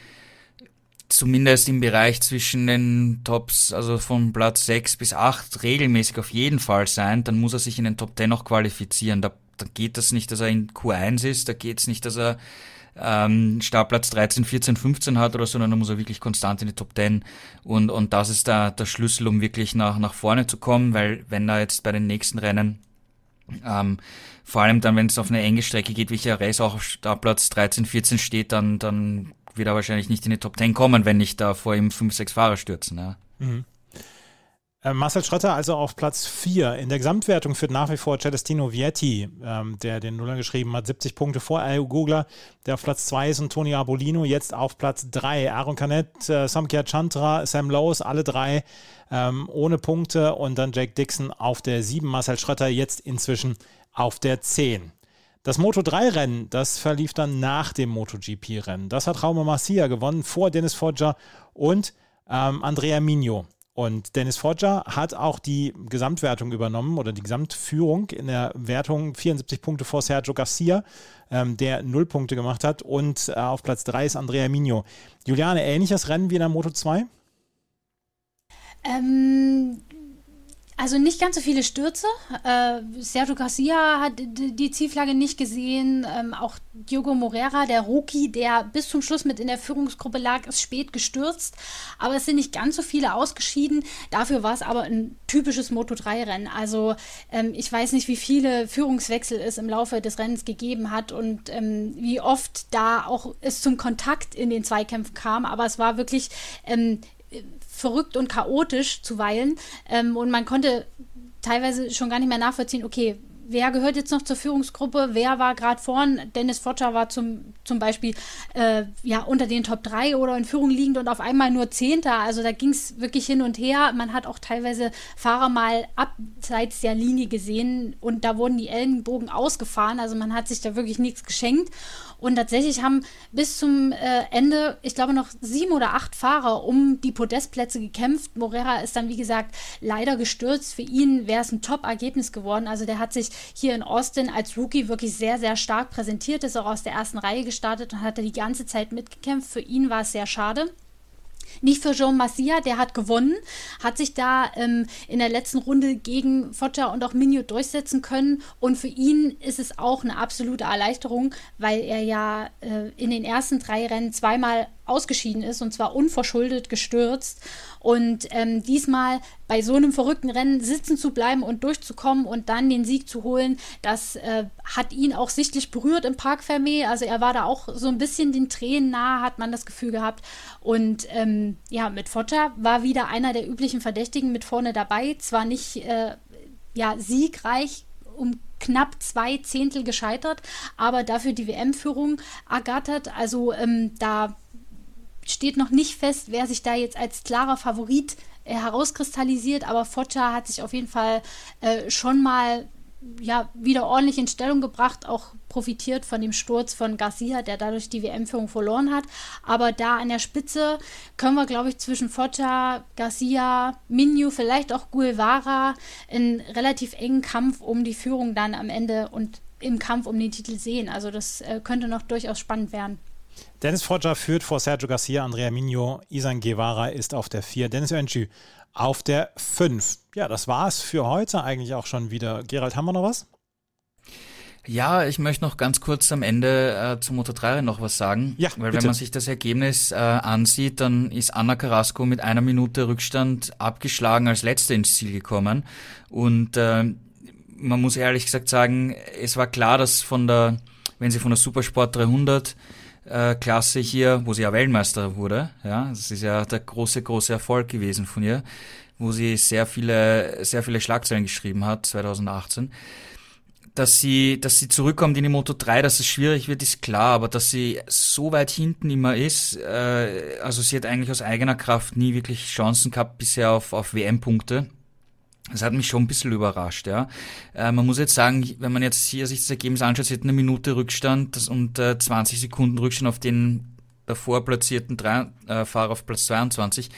zumindest im Bereich zwischen den Tops, also von Platz 6 bis 8 regelmäßig auf jeden Fall sein, dann muss er sich in den Top 10 noch qualifizieren. Da, da geht das nicht, dass er in Q1 ist, da geht es nicht, dass er ähm, Startplatz 13, 14, 15 hat oder so, sondern da muss er wirklich konstant in die Top 10 und, und das ist da der Schlüssel, um wirklich nach, nach vorne zu kommen, weil wenn er jetzt bei den nächsten Rennen ähm, vor allem dann, wenn es auf eine enge Strecke geht, wie Race auch auf Startplatz 13, 14 steht, dann, dann wird er wahrscheinlich nicht in die Top 10 kommen, wenn nicht da vor ihm fünf, sechs Fahrer stürzen. Ja. Mhm. Äh, Marcel Schröter also auf Platz 4. In der Gesamtwertung führt nach wie vor Celestino Vietti, ähm, der den Nuller geschrieben hat, 70 Punkte vor Al Gugler, der auf Platz 2 ist und Toni Abolino jetzt auf Platz 3. Aaron Canet, äh, Samkia Chantra, Sam Lowe's, alle drei ähm, ohne Punkte und dann Jake Dixon auf der 7. Marcel Schröter jetzt inzwischen auf der 10. Das Moto 3-Rennen, das verlief dann nach dem MotoGP-Rennen. Das hat Raume Marcia gewonnen vor Dennis Foggia und ähm, Andrea Migno. Und Dennis Foggia hat auch die Gesamtwertung übernommen oder die Gesamtführung in der Wertung 74 Punkte vor Sergio Garcia, ähm, der 0 Punkte gemacht hat. Und äh, auf Platz 3 ist Andrea Migno. Juliane, ähnliches Rennen wie in der Moto 2? Ähm, also nicht ganz so viele Stürze. Äh, Sergio Garcia hat die Zielflagge nicht gesehen. Ähm, auch Diogo Morera, der Rookie, der bis zum Schluss mit in der Führungsgruppe lag, ist spät gestürzt. Aber es sind nicht ganz so viele ausgeschieden. Dafür war es aber ein typisches Moto3-Rennen. Also ähm, ich weiß nicht, wie viele Führungswechsel es im Laufe des Rennens gegeben hat und ähm, wie oft da auch es zum Kontakt in den Zweikämpfen kam. Aber es war wirklich ähm, verrückt und chaotisch zuweilen. Ähm, und man konnte teilweise schon gar nicht mehr nachvollziehen, okay, wer gehört jetzt noch zur Führungsgruppe, wer war gerade vorn. Dennis Fotscher war zum, zum Beispiel äh, ja, unter den Top 3 oder in Führung liegend und auf einmal nur Zehnter. Also da ging es wirklich hin und her. Man hat auch teilweise Fahrer mal abseits der Linie gesehen und da wurden die Ellenbogen ausgefahren. Also man hat sich da wirklich nichts geschenkt. Und tatsächlich haben bis zum äh, Ende, ich glaube, noch sieben oder acht Fahrer um die Podestplätze gekämpft. Morera ist dann, wie gesagt, leider gestürzt. Für ihn wäre es ein Top-Ergebnis geworden. Also der hat sich hier in Austin als Rookie wirklich sehr, sehr stark präsentiert, ist auch aus der ersten Reihe gestartet und hat da die ganze Zeit mitgekämpft. Für ihn war es sehr schade. Nicht für Jean Massia, der hat gewonnen, hat sich da ähm, in der letzten Runde gegen Foggia und auch Minio durchsetzen können. Und für ihn ist es auch eine absolute Erleichterung, weil er ja äh, in den ersten drei Rennen zweimal ausgeschieden ist und zwar unverschuldet gestürzt. Und ähm, diesmal bei so einem verrückten Rennen sitzen zu bleiben und durchzukommen und dann den Sieg zu holen, das äh, hat ihn auch sichtlich berührt im Park Fermé. Also er war da auch so ein bisschen den Tränen nahe, hat man das Gefühl gehabt. Und ähm, ja, mit Foggia war wieder einer der üblichen Verdächtigen mit vorne dabei. Zwar nicht äh, ja, siegreich um knapp zwei Zehntel gescheitert, aber dafür die WM-Führung ergattert. Also ähm, da steht noch nicht fest, wer sich da jetzt als klarer Favorit äh, herauskristallisiert, aber Foggia hat sich auf jeden Fall äh, schon mal ja, wieder ordentlich in Stellung gebracht, auch profitiert von dem Sturz von Garcia, der dadurch die WM-Führung verloren hat. Aber da an der Spitze können wir, glaube ich, zwischen Foggia, Garcia, Minyu, vielleicht auch Guevara einen relativ engen Kampf um die Führung dann am Ende und im Kampf um den Titel sehen. Also das äh, könnte noch durchaus spannend werden. Dennis Foggia führt vor Sergio Garcia, Andrea Migno, Isan Guevara ist auf der 4, Dennis Öncü auf der 5. Ja, das war es für heute eigentlich auch schon wieder. Gerald, haben wir noch was? Ja, ich möchte noch ganz kurz am Ende äh, zum Motor 3 noch was sagen. Ja, Weil bitte. wenn man sich das Ergebnis äh, ansieht, dann ist Anna Carrasco mit einer Minute Rückstand abgeschlagen als Letzte ins Ziel gekommen. Und äh, man muss ehrlich gesagt sagen, es war klar, dass von der, wenn sie von der Supersport 300 äh, Klasse hier, wo sie ja Weltmeister wurde. Ja, das ist ja der große, große Erfolg gewesen von ihr, wo sie sehr viele, sehr viele Schlagzeilen geschrieben hat, 2018. Dass sie, dass sie zurückkommt in die Moto 3, dass es schwierig wird, ist klar, aber dass sie so weit hinten immer ist, äh, also sie hat eigentlich aus eigener Kraft nie wirklich Chancen gehabt bisher auf, auf WM-Punkte. Das hat mich schon ein bisschen überrascht, ja. Äh, man muss jetzt sagen, wenn man jetzt hier sich das Ergebnis anschaut, sie hat eine Minute Rückstand und äh, 20 Sekunden Rückstand auf den davor platzierten drei, äh, Fahrer auf Platz 22.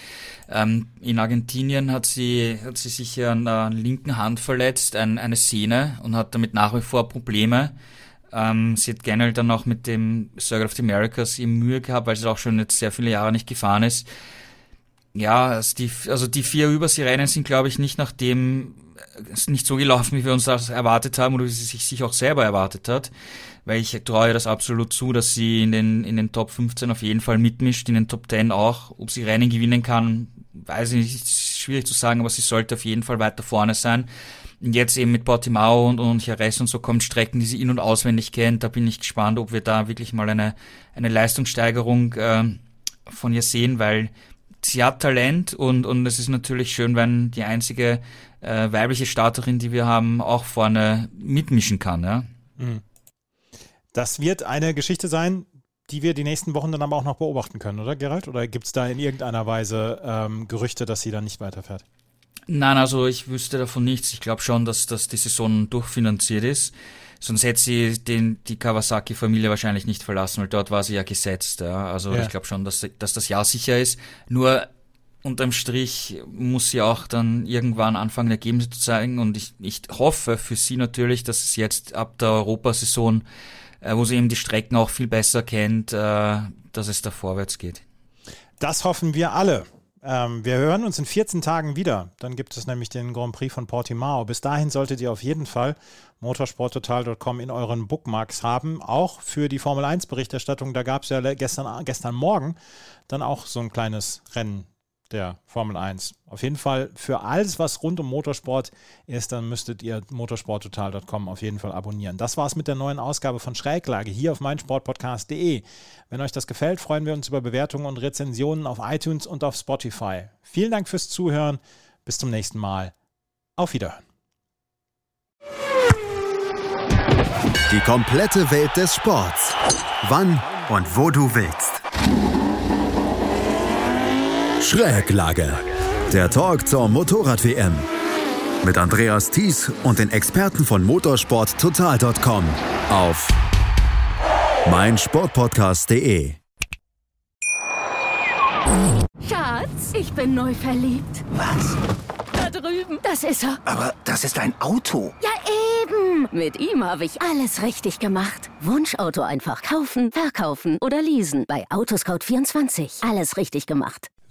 Ähm, in Argentinien hat sie, hat sie sich an der linken Hand verletzt, ein, eine Sehne, und hat damit nach wie vor Probleme. Ähm, sie hat generell dann auch mit dem Circuit of the Americas eben Mühe gehabt, weil sie auch schon jetzt sehr viele Jahre nicht gefahren ist. Ja, also die, also die vier Überseerennen sind, glaube ich, nicht nach dem, äh, nicht so gelaufen, wie wir uns das erwartet haben oder wie sie sich, sich auch selber erwartet hat. Weil ich traue das absolut zu, dass sie in den, in den Top 15 auf jeden Fall mitmischt, in den Top 10 auch. Ob sie Rennen gewinnen kann, weiß ich nicht, schwierig zu sagen, aber sie sollte auf jeden Fall weiter vorne sein. Und jetzt eben mit Portimao und, und Jerez und so kommen Strecken, die sie in- und auswendig kennt. Da bin ich gespannt, ob wir da wirklich mal eine, eine Leistungssteigerung äh, von ihr sehen, weil sie hat Talent und, und es ist natürlich schön, wenn die einzige äh, weibliche Starterin, die wir haben, auch vorne mitmischen kann. Ja? Mhm. Das wird eine Geschichte sein, die wir die nächsten Wochen dann aber auch noch beobachten können, oder Gerald? Oder gibt es da in irgendeiner Weise ähm, Gerüchte, dass sie dann nicht weiterfährt? Nein, also ich wüsste davon nichts. Ich glaube schon, dass, dass die Saison durchfinanziert ist. Sonst hätte sie den, die Kawasaki-Familie wahrscheinlich nicht verlassen, weil dort war sie ja gesetzt. Ja. Also ja. ich glaube schon, dass, dass das Jahr sicher ist. Nur unterm Strich muss sie auch dann irgendwann anfangen, Ergebnisse zu zeigen. Und ich, ich hoffe für sie natürlich, dass es jetzt ab der Europasaison, äh, wo sie eben die Strecken auch viel besser kennt, äh, dass es da vorwärts geht. Das hoffen wir alle. Ähm, wir hören uns in 14 Tagen wieder. Dann gibt es nämlich den Grand Prix von Portimao. Bis dahin solltet ihr auf jeden Fall motorsporttotal.com in euren Bookmarks haben. Auch für die Formel 1 Berichterstattung. Da gab es ja gestern, gestern Morgen dann auch so ein kleines Rennen der Formel 1. Auf jeden Fall für alles, was rund um Motorsport ist, dann müsstet ihr motorsporttotal.com auf jeden Fall abonnieren. Das war's mit der neuen Ausgabe von Schräglage hier auf meinsportpodcast.de. Wenn euch das gefällt, freuen wir uns über Bewertungen und Rezensionen auf iTunes und auf Spotify. Vielen Dank fürs Zuhören. Bis zum nächsten Mal. Auf Wiederhören. Die komplette Welt des Sports. Wann und wo du willst. Schräglage. Der Talk zur Motorrad-WM. Mit Andreas Thies und den Experten von motorsporttotal.com auf meinsportpodcast.de. Schatz, ich bin neu verliebt. Was? Da drüben. Das ist er. Aber das ist ein Auto. Ja, eben. Mit ihm habe ich alles richtig gemacht. Wunschauto einfach kaufen, verkaufen oder leasen. Bei Autoscout24. Alles richtig gemacht.